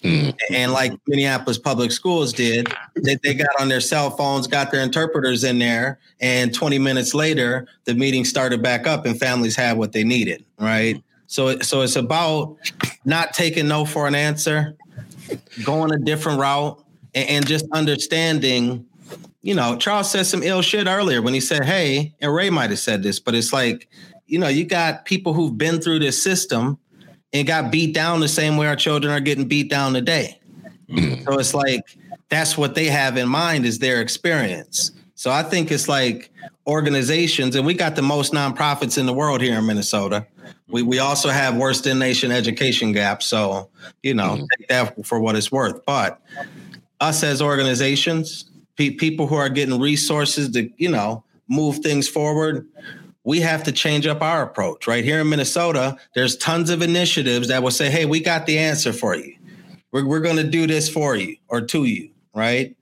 Mm. And like Minneapolis Public Schools did, they, they got on their cell phones, got their interpreters in there, and 20 minutes later, the meeting started back up and families had what they needed, right? So, so it's about not taking no for an answer, going a different route, and, and just understanding. You know, Charles said some ill shit earlier when he said, "Hey," and Ray might have said this, but it's like, you know, you got people who've been through this system and got beat down the same way our children are getting beat down today. Mm-hmm. So it's like that's what they have in mind is their experience. So I think it's like organizations, and we got the most nonprofits in the world here in Minnesota. We we also have worst in nation education gap. So you know, mm-hmm. take that for what it's worth. But us as organizations, pe- people who are getting resources to you know move things forward. We have to change up our approach. Right here in Minnesota, there's tons of initiatives that will say, "Hey, we got the answer for you. We're we're going to do this for you or to you." Right?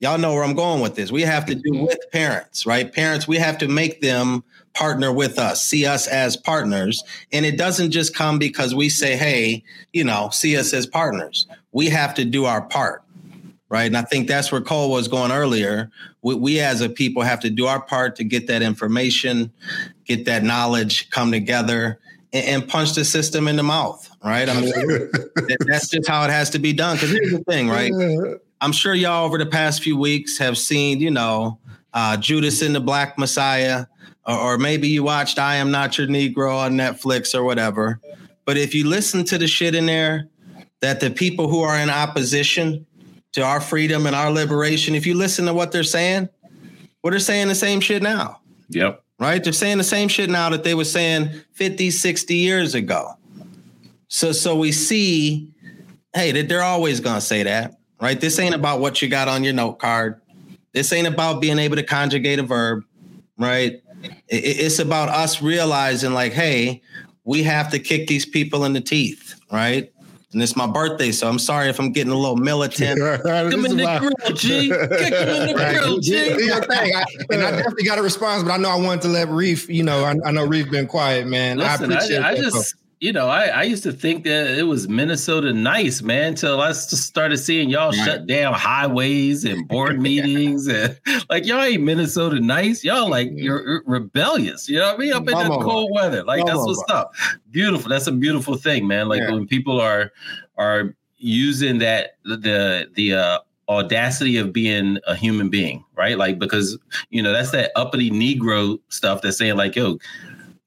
Y'all know where I'm going with this. We have to do mm-hmm. with parents, right? Parents, we have to make them partner with us, see us as partners. And it doesn't just come because we say, hey, you know, see us as partners. We have to do our part, right? And I think that's where Cole was going earlier. We, we as a people have to do our part to get that information, get that knowledge, come together and, and punch the system in the mouth, right? I mean, that's just how it has to be done. Because here's the thing, right? I'm sure y'all over the past few weeks have seen, you know, uh, Judas and the Black Messiah, or, or maybe you watched I Am Not Your Negro on Netflix or whatever. But if you listen to the shit in there, that the people who are in opposition to our freedom and our liberation, if you listen to what they're saying, well, they're saying the same shit now. Yep. Right? They're saying the same shit now that they were saying 50, 60 years ago. So so we see, hey, that they're always gonna say that right? This ain't about what you got on your note card. This ain't about being able to conjugate a verb, right? It's about us realizing, like, hey, we have to kick these people in the teeth, right? And it's my birthday, so I'm sorry if I'm getting a little militant. Come in the grill, G. Kick him in the grill, G. I, and I definitely got a response, but I know I wanted to let Reef, you know, I, I know Reef been quiet, man. Listen, I appreciate I, I just you know, I, I used to think that it was Minnesota nice, man, until I started seeing y'all right. shut down highways and board meetings. And like, y'all ain't Minnesota nice. Y'all like, mm-hmm. you're rebellious. You know what I mean? Up in the cold weather. Like, that's what's up. Beautiful. That's a beautiful thing, man. Like, yeah. when people are, are using that, the, the, uh, audacity of being a human being, right? Like because you know that's that uppity Negro stuff that's saying like, yo,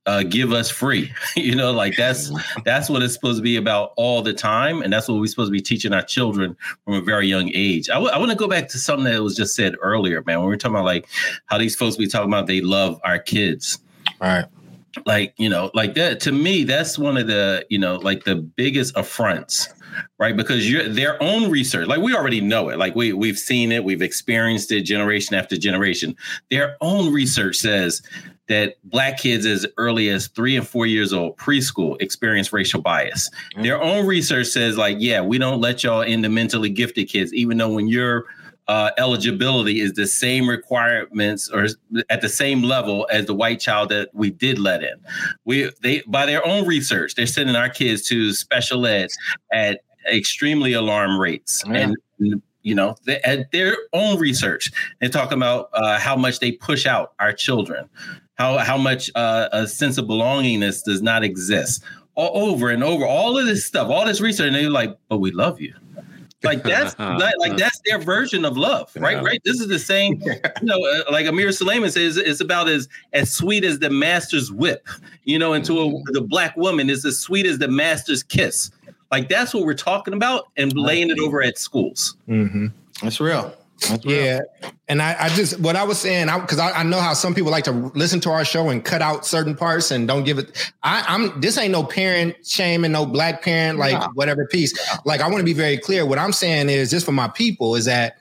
uh, give us free. you know, like that's that's what it's supposed to be about all the time, and that's what we're supposed to be teaching our children from a very young age. I, w- I want to go back to something that was just said earlier, man. When we are talking about like how these folks be talking about they love our kids, right? Like you know, like that to me, that's one of the you know like the biggest affronts right because you're their own research like we already know it like we we've seen it we've experienced it generation after generation their own research says that black kids as early as three and four years old, preschool, experience racial bias. Mm-hmm. Their own research says, like, yeah, we don't let y'all into mentally gifted kids, even though when your uh, eligibility is the same requirements or at the same level as the white child that we did let in. We they by their own research, they're sending our kids to special ed at extremely alarm rates and you know they, at their own research they're talking about uh, how much they push out our children how how much uh, a sense of belongingness does not exist. All over and over all of this stuff all this research and they're like but we love you. Like that's that, like that's their version of love right yeah. right? This is the same you know uh, like Amir Sulaiman says it's about as as sweet as the master's whip you know into a, the black woman is as sweet as the master's kiss. Like that's what we're talking about and laying it over at schools. Mm-hmm. that's real yeah. And I, I, just, what I was saying, because I, I, I, know how some people like to listen to our show and cut out certain parts and don't give it. I, am this ain't no parent shaming, no black parent, like no. whatever piece. Like, I want to be very clear. What I'm saying is, just for my people, is that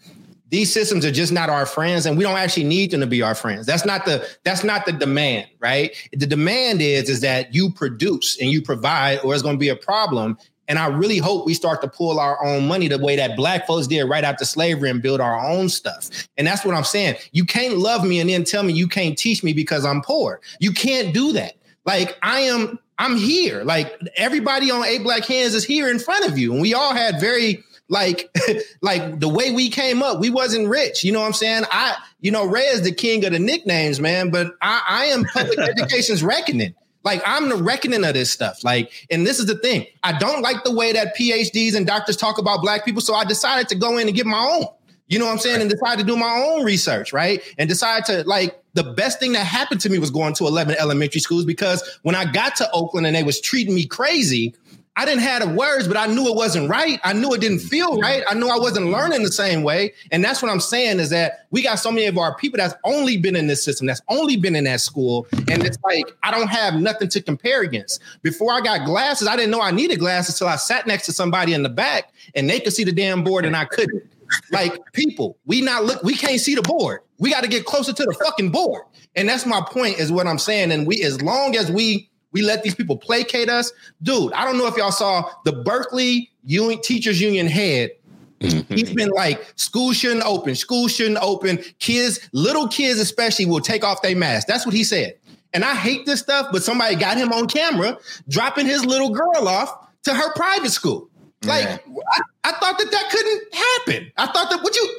these systems are just not our friends and we don't actually need them to be our friends that's not the that's not the demand right the demand is is that you produce and you provide or it's going to be a problem and I really hope we start to pull our own money the way that black folks did right after slavery and build our own stuff. And that's what I'm saying. You can't love me and then tell me you can't teach me because I'm poor. You can't do that. Like I am, I'm here. Like everybody on Eight Black Hands is here in front of you. And we all had very like like the way we came up we wasn't rich you know what i'm saying i you know ray is the king of the nicknames man but i, I am public education's reckoning like I'm the reckoning of this stuff. Like, and this is the thing. I don't like the way that PhDs and doctors talk about black people. So I decided to go in and get my own. You know what I'm saying? And decide to do my own research, right? And decide to like the best thing that happened to me was going to 11 elementary schools because when I got to Oakland and they was treating me crazy, I didn't have the words, but I knew it wasn't right. I knew it didn't feel right. I knew I wasn't learning the same way. And that's what I'm saying is that we got so many of our people that's only been in this system, that's only been in that school. And it's like, I don't have nothing to compare against. Before I got glasses, I didn't know I needed glasses until I sat next to somebody in the back and they could see the damn board and I couldn't. Like people, we not look, we can't see the board. We got to get closer to the fucking board. And that's my point, is what I'm saying. And we, as long as we we let these people placate us. Dude, I don't know if y'all saw the Berkeley Union, Teachers Union head. Mm-hmm. He's been like, school shouldn't open, school shouldn't open. Kids, little kids especially, will take off their mask. That's what he said. And I hate this stuff, but somebody got him on camera dropping his little girl off to her private school. Like, yeah. I, I thought that that couldn't happen. I thought that, would you, what you talking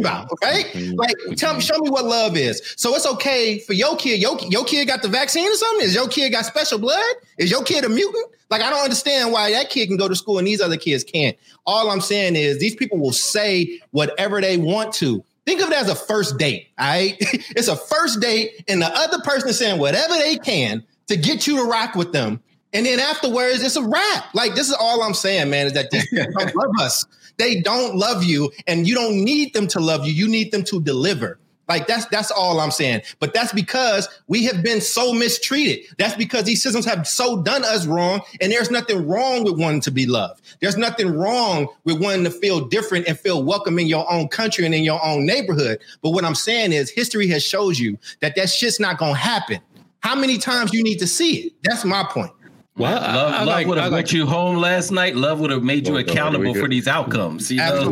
about? Okay, mm-hmm. like tell me, show me what love is. So it's okay for your kid. Your, your kid got the vaccine or something? Is your kid got special blood? Is your kid a mutant? Like I don't understand why that kid can go to school and these other kids can't. All I'm saying is these people will say whatever they want to. Think of it as a first date. All right, it's a first date, and the other person is saying whatever they can to get you to rock with them. And then afterwards, it's a wrap. Like this is all I'm saying, man. Is that these people don't love us they don't love you and you don't need them to love you. You need them to deliver. Like that's that's all I'm saying. But that's because we have been so mistreated. That's because these systems have so done us wrong. And there's nothing wrong with wanting to be loved. There's nothing wrong with wanting to feel different and feel welcome in your own country and in your own neighborhood. But what I'm saying is history has showed you that that shit's not gonna happen. How many times you need to see it? That's my point. Well, love, I, I love like, would have like, you home last night. Love would have made you accountable for these outcomes. You know,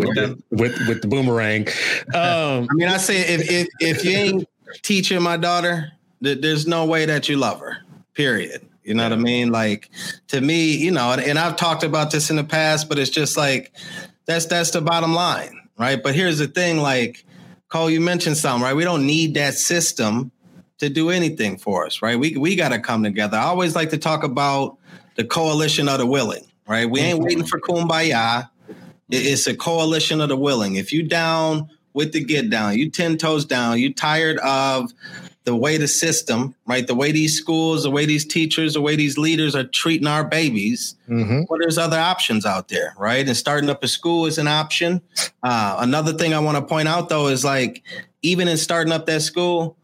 with with the boomerang. Um, I mean, I say if if if you ain't teaching my daughter, there's no way that you love her. Period. You know what I mean? Like to me, you know, and I've talked about this in the past, but it's just like that's that's the bottom line, right? But here's the thing, like Cole, you mentioned something, right? We don't need that system to do anything for us, right? We we got to come together. I always like to talk about the coalition of the willing, right? We ain't waiting for kumbaya. It's a coalition of the willing. If you down with the get down, you ten toes down, you tired of the way the system, right? The way these schools, the way these teachers, the way these leaders are treating our babies. Mm-hmm. Well, there's other options out there, right? And starting up a school is an option. Uh, another thing I want to point out though is like, even in starting up that school,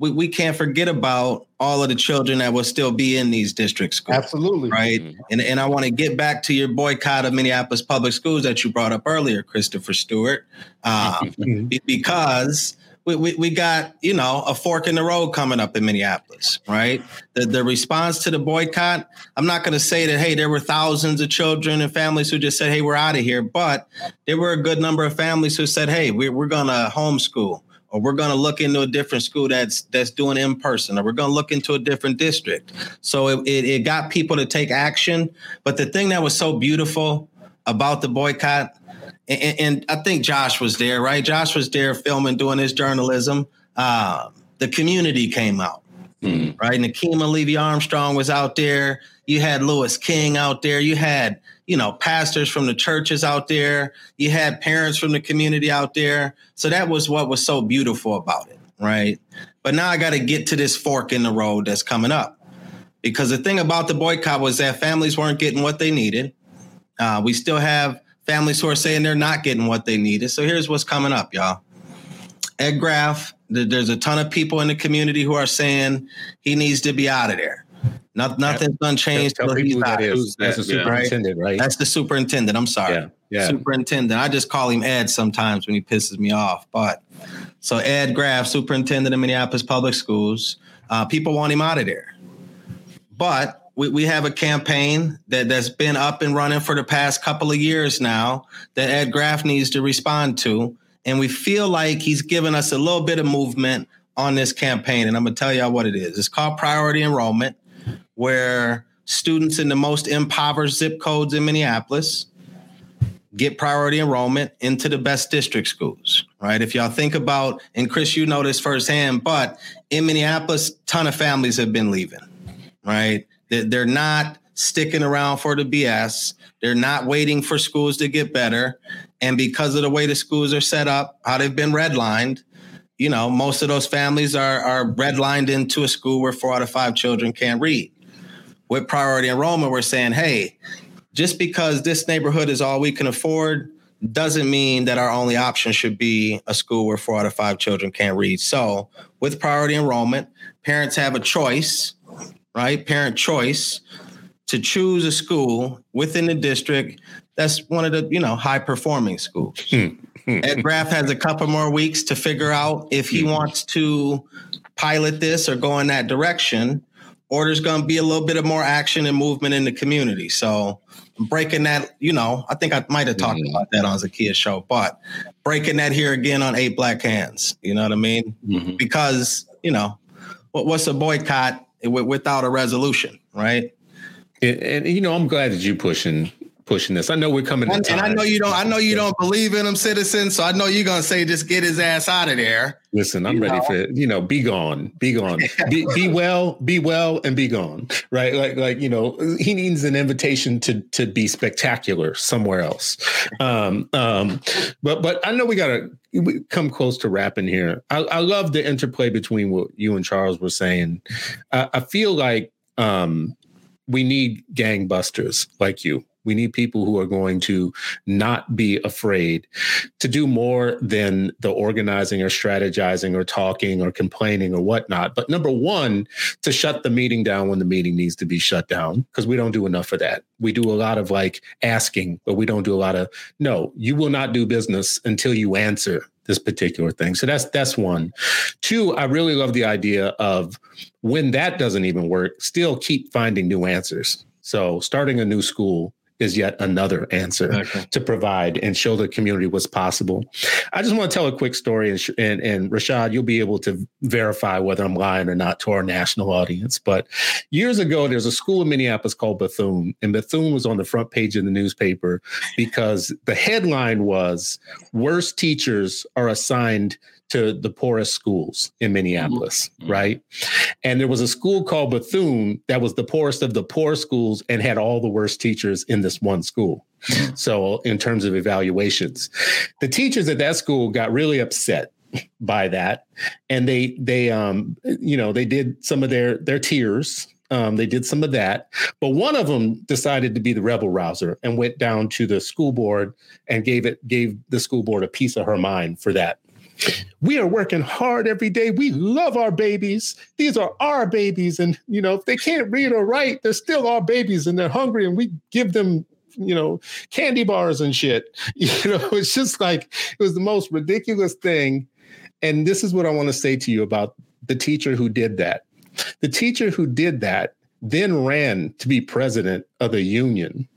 we, we can't forget about all of the children that will still be in these district schools. Absolutely. Right. Mm-hmm. And, and I want to get back to your boycott of Minneapolis public schools that you brought up earlier, Christopher Stewart, uh, because we, we, we, got, you know, a fork in the road coming up in Minneapolis, right? The, the response to the boycott, I'm not going to say that, hey, there were thousands of children and families who just said, hey, we're out of here. But there were a good number of families who said, hey, we're, we're going to homeschool or we're going to look into a different school that's that's doing in person or we're going to look into a different district. So it, it, it, got people to take action. But the thing that was so beautiful about the boycott and, and i think josh was there right? Josh was there filming doing his journalism. Uh, the community came out mm. right? Nekima Levy Armstrong was out there. You had Louis King out there. You had you know, pastors from the churches out there. You had parents from the community out there. So that was what was so beautiful about it, right? But now I got to get to this fork in the road that's coming up. Because the thing about the boycott was that families weren't getting what they needed. Uh, we still have families who are saying they're not getting what they needed. So here's what's coming up, y'all. Ed Graff, there's a ton of people in the community who are saying he needs to be out of there. Not, nothing's done changed. Tell, tell people that is. That's the superintendent, right? That's the superintendent. I'm sorry. Yeah. yeah. Superintendent. I just call him Ed sometimes when he pisses me off. But so Ed Graff, superintendent of Minneapolis Public Schools, uh, people want him out of there. But we, we have a campaign that, that's been up and running for the past couple of years now that Ed Graff needs to respond to. And we feel like he's given us a little bit of movement on this campaign. And I'm going to tell y'all what it is. It's called priority enrollment where students in the most impoverished zip codes in Minneapolis get priority enrollment into the best district schools, right? If y'all think about, and Chris, you know this firsthand, but in Minneapolis, ton of families have been leaving, right? They're not sticking around for the BS. They're not waiting for schools to get better. And because of the way the schools are set up, how they've been redlined, you know, most of those families are, are redlined into a school where four out of five children can't read with priority enrollment, we're saying, hey, just because this neighborhood is all we can afford doesn't mean that our only option should be a school where four out of five children can't read. So, with priority enrollment, parents have a choice, right? Parent choice to choose a school within the district that's one of the you know high performing schools. Hmm. Ed Graff has a couple more weeks to figure out if he hmm. wants to pilot this or go in that direction, or there's going to be a little bit of more action and movement in the community. So breaking that, you know, I think I might have talked mm-hmm. about that on Zakiya show, but breaking that here again on Eight Black Hands. You know what I mean? Mm-hmm. Because you know, what's a boycott without a resolution, right? And, and, you know, I'm glad that you pushing pushing this. I know we're coming. And, and I know you don't. I know you don't believe in him, citizen. So I know you're gonna say just get his ass out of there. Listen, I'm ready know? for you know, be gone, be gone, be, be well, be well, and be gone. Right? Like like you know, he needs an invitation to to be spectacular somewhere else. Um, um, but but I know we gotta come close to wrapping here. I, I love the interplay between what you and Charles were saying. I, I feel like um, we need gangbusters like you we need people who are going to not be afraid to do more than the organizing or strategizing or talking or complaining or whatnot. But number one, to shut the meeting down when the meeting needs to be shut down, because we don't do enough of that. We do a lot of like asking, but we don't do a lot of no, you will not do business until you answer this particular thing. So that's that's one. Two, I really love the idea of when that doesn't even work, still keep finding new answers. So starting a new school is yet another answer okay. to provide and show the community what's possible. I just want to tell a quick story, and, and, and Rashad, you'll be able to verify whether I'm lying or not to our national audience. But years ago, there's a school in Minneapolis called Bethune, and Bethune was on the front page of the newspaper because the headline was "Worst teachers are assigned to the poorest schools in Minneapolis, mm-hmm. right? And there was a school called Bethune that was the poorest of the poor schools and had all the worst teachers in this one school. Mm-hmm. So, in terms of evaluations, the teachers at that school got really upset by that and they they um you know they did some of their their tears um, they did some of that, but one of them decided to be the rebel rouser and went down to the school board and gave it gave the school board a piece of her mind for that we are working hard every day. We love our babies. These are our babies. And, you know, if they can't read or write, they're still our babies and they're hungry and we give them, you know, candy bars and shit. You know, it's just like, it was the most ridiculous thing. And this is what I want to say to you about the teacher who did that. The teacher who did that then ran to be president of the union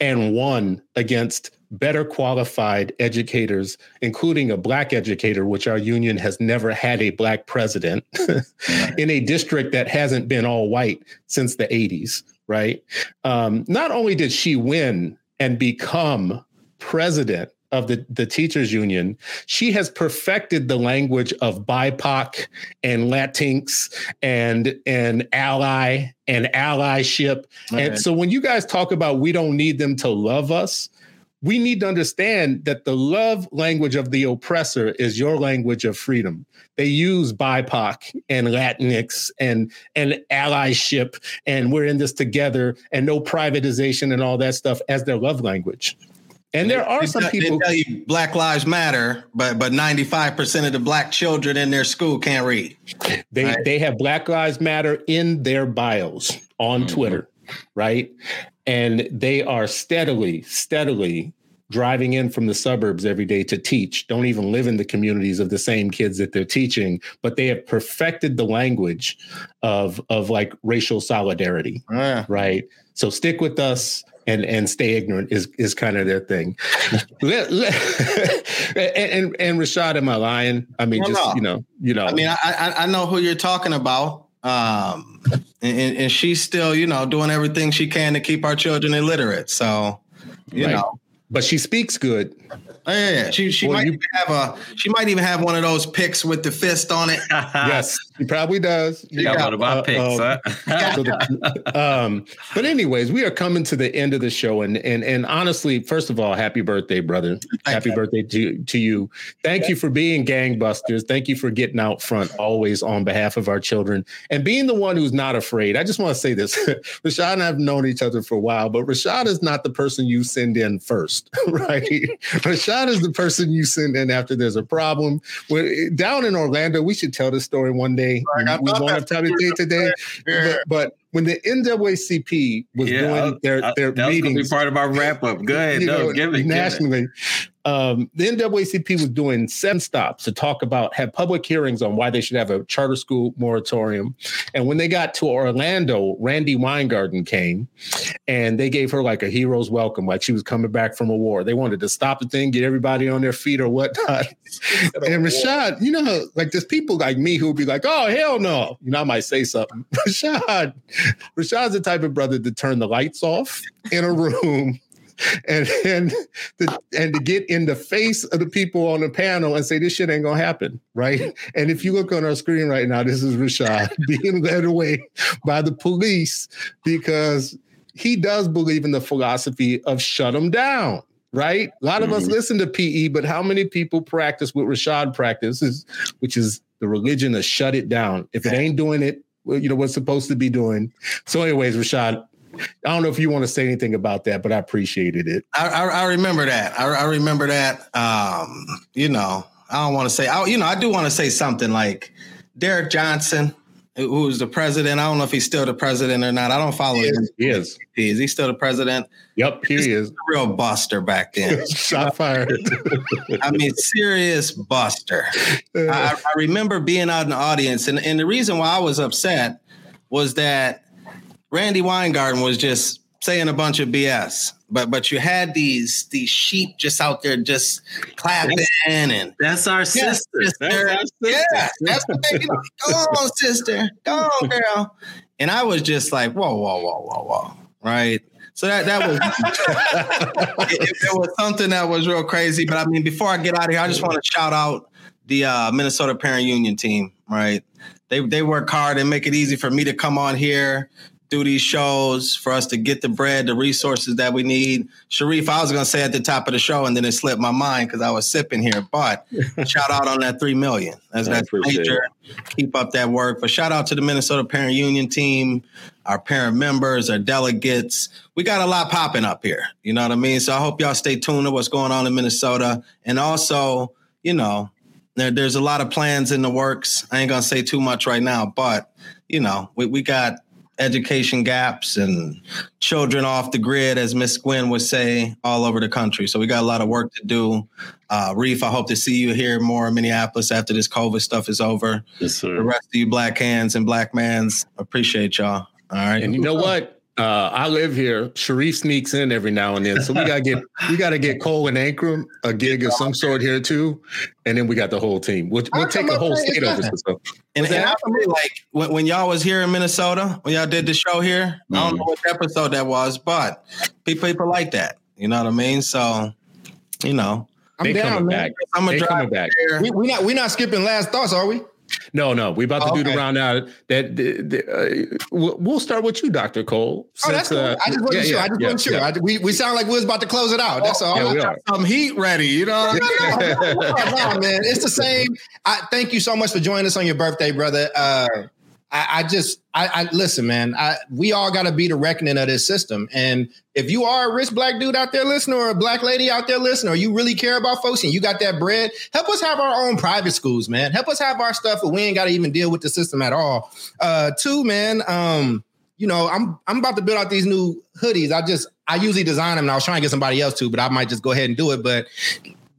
and won against better qualified educators, including a black educator, which our union has never had a black president in a district that hasn't been all white since the 80s, right? Um, not only did she win and become president of the, the teachers union, she has perfected the language of BIPOC and Latinx and and ally and allyship. and so when you guys talk about we don't need them to love us, we need to understand that the love language of the oppressor is your language of freedom. They use BIPOC and Latinx and and allyship, and we're in this together, and no privatization and all that stuff as their love language. And there are some people tell you Black Lives Matter, but but 95% of the black children in their school can't read. They right? they have Black Lives Matter in their bios on mm-hmm. Twitter, right? and they are steadily, steadily driving in from the suburbs every day to teach, don't even live in the communities of the same kids that they're teaching, but they have perfected the language of of like racial solidarity. Yeah. Right. So stick with us and and stay ignorant is is kind of their thing. let, let, and, and, and Rashad, am I lying? I mean, well, just no. you know, you know. I mean, I I know who you're talking about. Um, and, and, she's still, you know, doing everything she can to keep our children illiterate. So, you right. know, but she speaks good. Oh, yeah. She she well, might you, have a she might even have one of those picks with the fist on it. yes. He probably does. You got one of my picks, uh, huh? so the, um, but anyways, we are coming to the end of the show, and and and honestly, first of all, happy birthday, brother! Thank happy you. birthday to to you. Thank yeah. you for being gangbusters. Thank you for getting out front always on behalf of our children and being the one who's not afraid. I just want to say this: Rashad and I have known each other for a while, but Rashad is not the person you send in first, right? Rashad is the person you send in after there's a problem. When, down in Orlando, we should tell this story one day. Right, we won't have time to say today, but, but when the NAACP was yeah, doing their their that meetings, was be part of our wrap up. Go ahead, no, know, give it nationally. Give it um, the NAACP was doing seven stops to talk about, have public hearings on why they should have a charter school moratorium. And when they got to Orlando, Randi Weingarten came and they gave her like a hero's welcome, like she was coming back from a war. They wanted to stop the thing, get everybody on their feet or whatnot. and Rashad, you know, like there's people like me who would be like, oh, hell no. You know, I might say something. Rashad, Rashad's the type of brother to turn the lights off in a room and and the, and to get in the face of the people on the panel and say this shit ain't gonna happen, right? And if you look on our screen right now, this is Rashad being led away by the police because he does believe in the philosophy of shut them down right? A lot of mm-hmm. us listen to PE, but how many people practice what Rashad practices, which is the religion of shut it down. If it ain't doing it, you know what's supposed to be doing. So, anyways, Rashad, I don't know if you want to say anything about that, but I appreciated it. I, I, I remember that. I, I, remember that. Um, you know, I don't want to say. I, you know, I do want to say something like Derrick Johnson, who's the president. I don't know if he's still the president or not. I don't follow he him. He is. Is he still the president? Yep, he is. real buster back then. Shot fired. I mean, serious buster. I, I remember being out in the audience, and, and the reason why I was upset was that Randi Weingarten was just saying a bunch of BS. But but you had these these sheep just out there just clapping that's, and that's our sister. That's our sister. Yeah, that's what they do. Go on, sister. Go on, girl. And I was just like, whoa, whoa, whoa, whoa, whoa. Right. So that that was it, it, was something that was real crazy. But I mean, before I get out of here, I just want to shout out the uh, Minnesota Parent Union team. Right, they they work hard and make it easy for me to come on here do these shows for us to get the bread, the resources that we need. Sharif, I was going to say at the top of the show, and then it slipped my mind because I was sipping here. But shout out on that three million. That's that's major. It. Keep up that work. But shout out to the Minnesota Parent Union team, our parent members, our delegates. We got a lot popping up here. You know what I mean? So I hope y'all stay tuned to what's going on in Minnesota, and also, you know, there, there's a lot of plans in the works. I ain't gonna say too much right now, but you know, we, we got education gaps and children off the grid, as Miss Gwen would say, all over the country. So we got a lot of work to do. Uh, Reef, I hope to see you here more in Minneapolis after this COVID stuff is over. Yes, sir. The rest of you black hands and black mans, appreciate y'all. All right. And you know what? Uh, I live here. Sharif sneaks in every now and then, so we gotta get we gotta get Cole and Ankrum a gig of some sort here too, and then we got the whole team. We'll, we'll take a whole state over. So. And, and I like when, when, y'all was here in Minnesota, when y'all did the show here. Mm. I don't know what episode that was, but people people like that. You know what I mean? So, you know, I'm they down, man. Back. I'm gonna drive back. We, we not we not skipping last thoughts, are we? No, no, we about to oh, do the round out. That the, the, uh, we'll start with you, Doctor Cole. Since, oh, that's cool. Uh, I just wasn't yeah, sure. Yeah, I just yeah, wasn't sure. I, we we sound like we was about to close it out. That's all. Yeah, we are. Some heat ready, you know. no, no, no, no, man, it's the same. I thank you so much for joining us on your birthday, brother. Uh, I, I just, I, I, listen, man. I, we all got to be the reckoning of this system. And if you are a rich black dude out there listening, or a black lady out there listening, or you really care about folks and you got that bread, help us have our own private schools, man. Help us have our stuff, but we ain't got to even deal with the system at all. Uh, two, man. Um, you know, I'm I'm about to build out these new hoodies. I just I usually design them, and I was trying to get somebody else to, but I might just go ahead and do it. But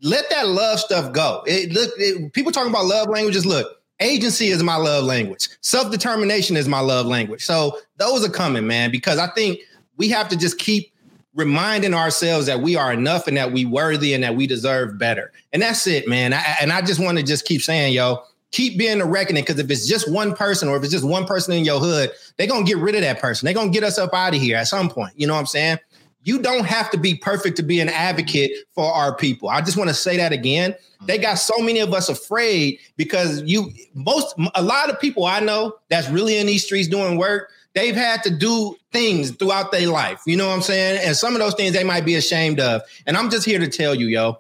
let that love stuff go. It, look, it, people talking about love languages. Look, agency is my love language. Self determination is my love language. So those are coming, man, because I think we have to just keep reminding ourselves that we are enough and that we worthy and that we deserve better. And that's it, man. I, and I just want to just keep saying, yo, keep being a reckoning because if it's just one person or if it's just one person in your hood, they're gonna get rid of that person. They're gonna get us up out of here at some point. You know what I'm saying? You don't have to be perfect to be an advocate for our people. I just want to say that again. They mm-hmm. got so many of us afraid because you most a lot of people I know that's really in these streets doing work they've had to do things throughout their life. You know what I'm saying? And some of those things they might be ashamed of. And I'm just here to tell you, yo,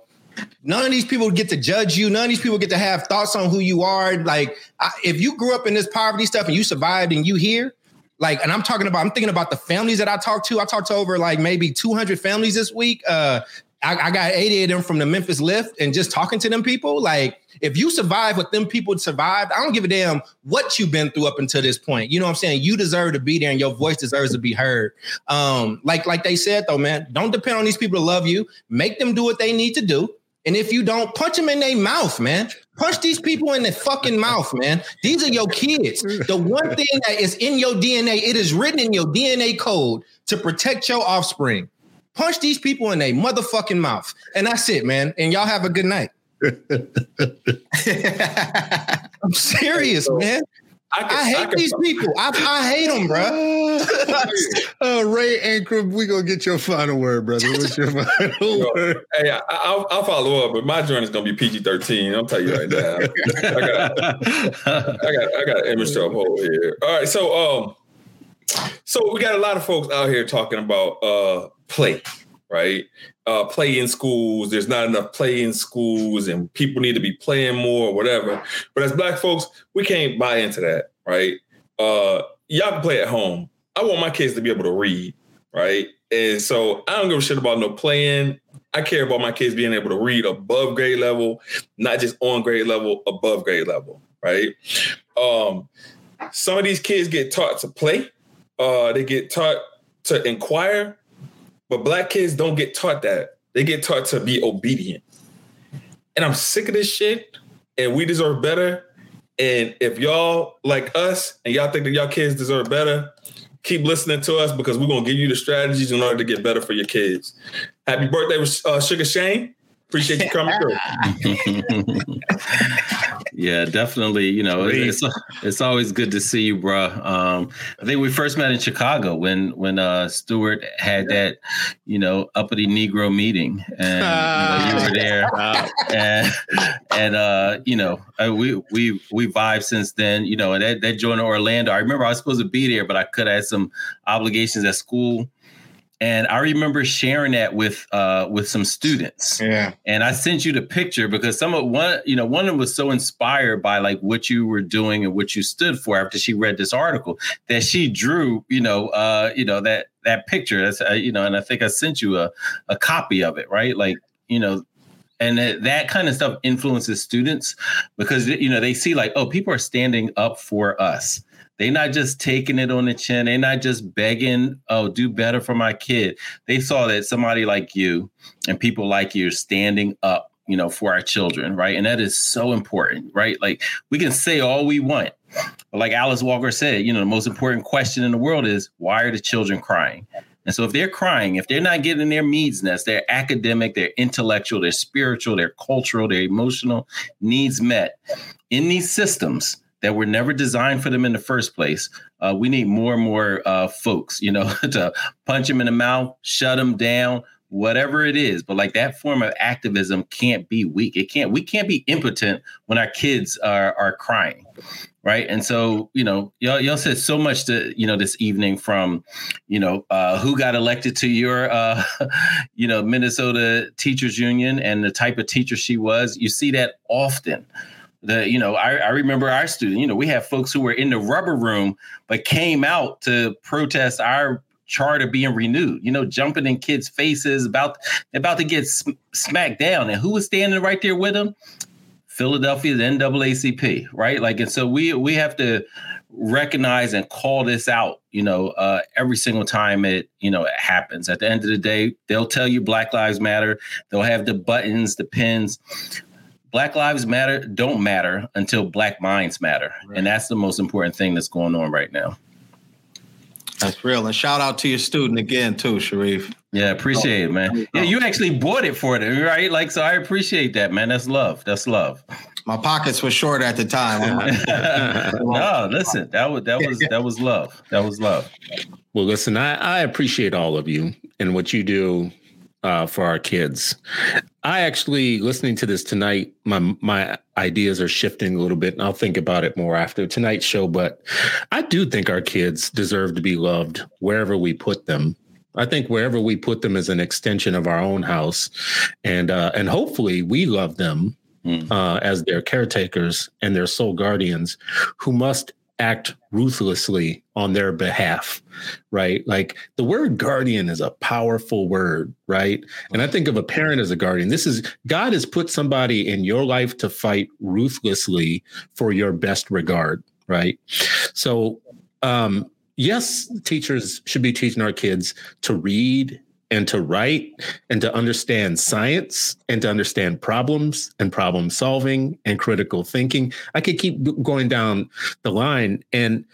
none of these people get to judge you. None of these people get to have thoughts on who you are. Like, I, if you grew up in this poverty stuff and you survived and you here, like, and I'm talking about, I'm thinking about the families that I talked to. I talked to over like maybe 200 families this week. Uh, I, I got 80 of them from the Memphis Lift and just talking to them people, like, if you survive what them people survived, I don't give a damn what you've been through up until this point. You know what I'm saying? You deserve to be there and your voice deserves to be heard. Um, like, like they said though, man, don't depend on these people to love you. Make them do what they need to do. And if you don't, punch them in their mouth, man. Punch these people in the fucking mouth, man. These are your kids. The one thing that is in your DNA, it is written in your DNA code to protect your offspring. Punch these people in their motherfucking mouth. And that's it, man. And y'all have a good night. I'm serious, man. I, can, I hate I can, these people. I, I hate them, bro. uh, Ray Ankrum, we gonna get your final word, brother. What's your final word? Hey, I, will I'll follow up, but my joint is gonna be PG thirteen. I'll tell you right now. I got, I got, I got image to uphold here. All right, so um, so we got a lot of folks out here talking about uh play, right? Uh, play in schools. There's not enough play in schools, and people need to be playing more, or whatever. But as black folks, we can't buy into that, right? Uh, y'all can play at home. I want my kids to be able to read, right? And so I don't give a shit about no playing. I care about my kids being able to read above grade level, not just on grade level, above grade level, right? Um, some of these kids get taught to play. Uh, they get taught to inquire but black kids don't get taught that. They get taught to be obedient. And I'm sick of this shit. And we deserve better. And if y'all like us and y'all think that y'all kids deserve better, keep listening to us because we're gonna give you the strategies in order to get better for your kids. Happy birthday, uh, Sugar Shane. Appreciate you coming through. yeah, definitely. You know, it's, it's always good to see you, bro. Um, I think we first met in Chicago when when uh, Stewart had that, you know, uppity Negro meeting, and you, know, you were there, and and uh, you know, uh, we we we vibed since then. You know, and that that joint Orlando. I remember I was supposed to be there, but I could have some obligations at school and I remember sharing that with uh, with some students. Yeah. And I sent you the picture because some of one, you know, one of them was so inspired by like what you were doing and what you stood for after she read this article that she drew, you know, uh, you know that that picture. That's uh, you know, and I think I sent you a a copy of it, right? Like, you know, and that, that kind of stuff influences students because you know they see like, oh, people are standing up for us they're not just taking it on the chin. They're not just begging, oh, do better for my kid. They saw that somebody like you and people like you are standing up, you know, for our children, right? And that is so important, right? Like we can say all we want. But like Alice Walker said, you know, the most important question in the world is why are the children crying? And so if they're crying, if they're not getting their needs met, their academic, their intellectual, their spiritual, their cultural, their emotional needs met in these systems, that were never designed for them in the first place. Uh, we need more and more uh, folks, you know, to punch them in the mouth, shut them down, whatever it is. But like that form of activism can't be weak. It can't. We can't be impotent when our kids are are crying, right? And so you know, y'all y'all said so much to you know this evening from, you know, uh, who got elected to your, uh, you know, Minnesota Teachers Union and the type of teacher she was. You see that often the you know I, I remember our student you know we have folks who were in the rubber room but came out to protest our charter being renewed you know jumping in kids faces about about to get sm- smacked down. And who was standing right there with them? Philadelphia the naacp right? Like and so we we have to recognize and call this out you know uh, every single time it you know it happens. At the end of the day they'll tell you black lives matter. They'll have the buttons the pins Black lives matter don't matter until black minds matter. Right. And that's the most important thing that's going on right now. That's real. And shout out to your student again, too, Sharif. Yeah, appreciate it, man. Yeah, oh, you oh. actually bought it for them, right? Like, so I appreciate that, man. That's love. That's love. My pockets were short at the time. no, listen, that was that was that was love. That was love. Well, listen, I, I appreciate all of you and what you do uh, for our kids. I actually listening to this tonight, my my ideas are shifting a little bit, and I'll think about it more after tonight's show. But I do think our kids deserve to be loved wherever we put them. I think wherever we put them is an extension of our own house, and uh, and hopefully we love them mm. uh, as their caretakers and their sole guardians, who must act ruthlessly on their behalf, right? Like the word guardian is a powerful word, right? And I think of a parent as a guardian. This is God has put somebody in your life to fight ruthlessly for your best regard, right? So, um, yes, teachers should be teaching our kids to read and to write and to understand science and to understand problems and problem solving and critical thinking. I could keep going down the line. And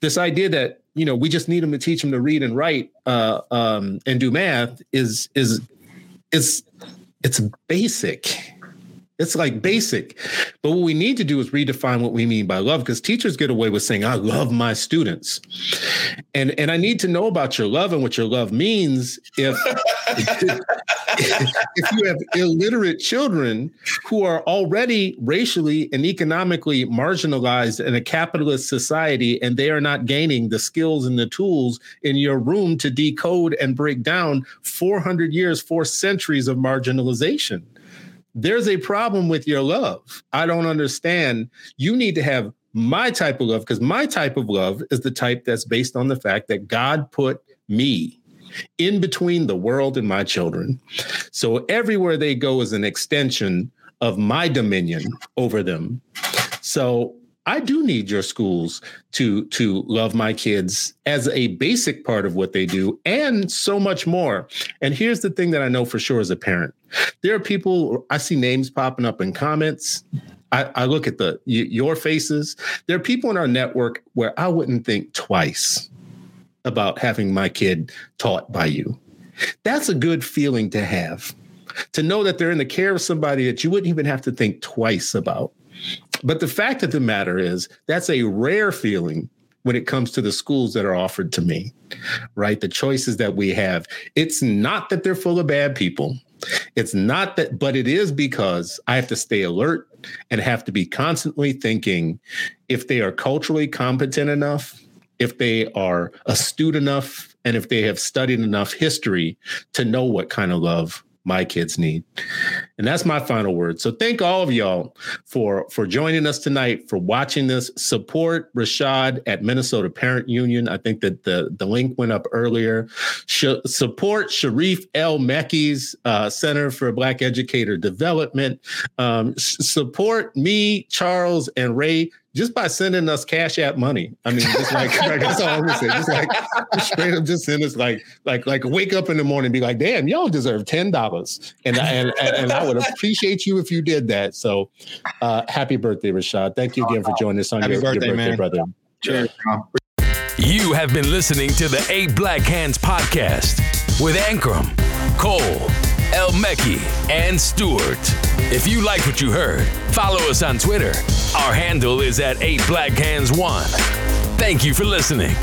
this idea that, you know, we just need them to teach them to read and write uh, um, and do math is, is, is, it's basic it's like basic. But what we need to do is redefine what we mean by love because teachers get away with saying, I love my students. And and I need to know about your love and what your love means if if you have illiterate children who are already racially and economically marginalized in a capitalist society and they are not gaining the skills and the tools in your room to decode and break down 400 years, four centuries of marginalization there's a problem with your love. I don't understand. You need to have my type of love because my type of love is the type that's based on the fact that God put me in between the world and my children. So everywhere they go is an extension of my dominion over them. So I do need your schools to to love my kids as a basic part of what they do and so much more. And here's the thing that I know for sure as a parent. There are people I see names popping up in comments. I, I look at the your faces. There are people in our network where I wouldn't think twice about having my kid taught by you. That's a good feeling to have. To know that they're in the care of somebody that you wouldn't even have to think twice about. But the fact of the matter is, that's a rare feeling when it comes to the schools that are offered to me, right? The choices that we have. It's not that they're full of bad people. It's not that, but it is because I have to stay alert and have to be constantly thinking if they are culturally competent enough, if they are astute enough, and if they have studied enough history to know what kind of love my kids need. And that's my final word. So thank all of y'all for for joining us tonight, for watching this. Support Rashad at Minnesota Parent Union. I think that the, the link went up earlier. Sh- support Sharif El Mekki's uh, Center for Black Educator Development. Um, support me, Charles, and Ray just by sending us cash app money. I mean, just like, like that's all I'm gonna say. Just like just straight up, just send us like like like wake up in the morning and be like, damn, y'all deserve ten dollars, and and and I would appreciate you if you did that. So, uh, happy birthday, Rashad! Thank you again for joining us on happy your birthday, your birthday brother. Cheers. You have been listening to the Eight Black Hands podcast with Ankrum, Cole. El Mekki, and Stewart. If you like what you heard, follow us on Twitter. Our handle is at 8 Black Hands 1. Thank you for listening.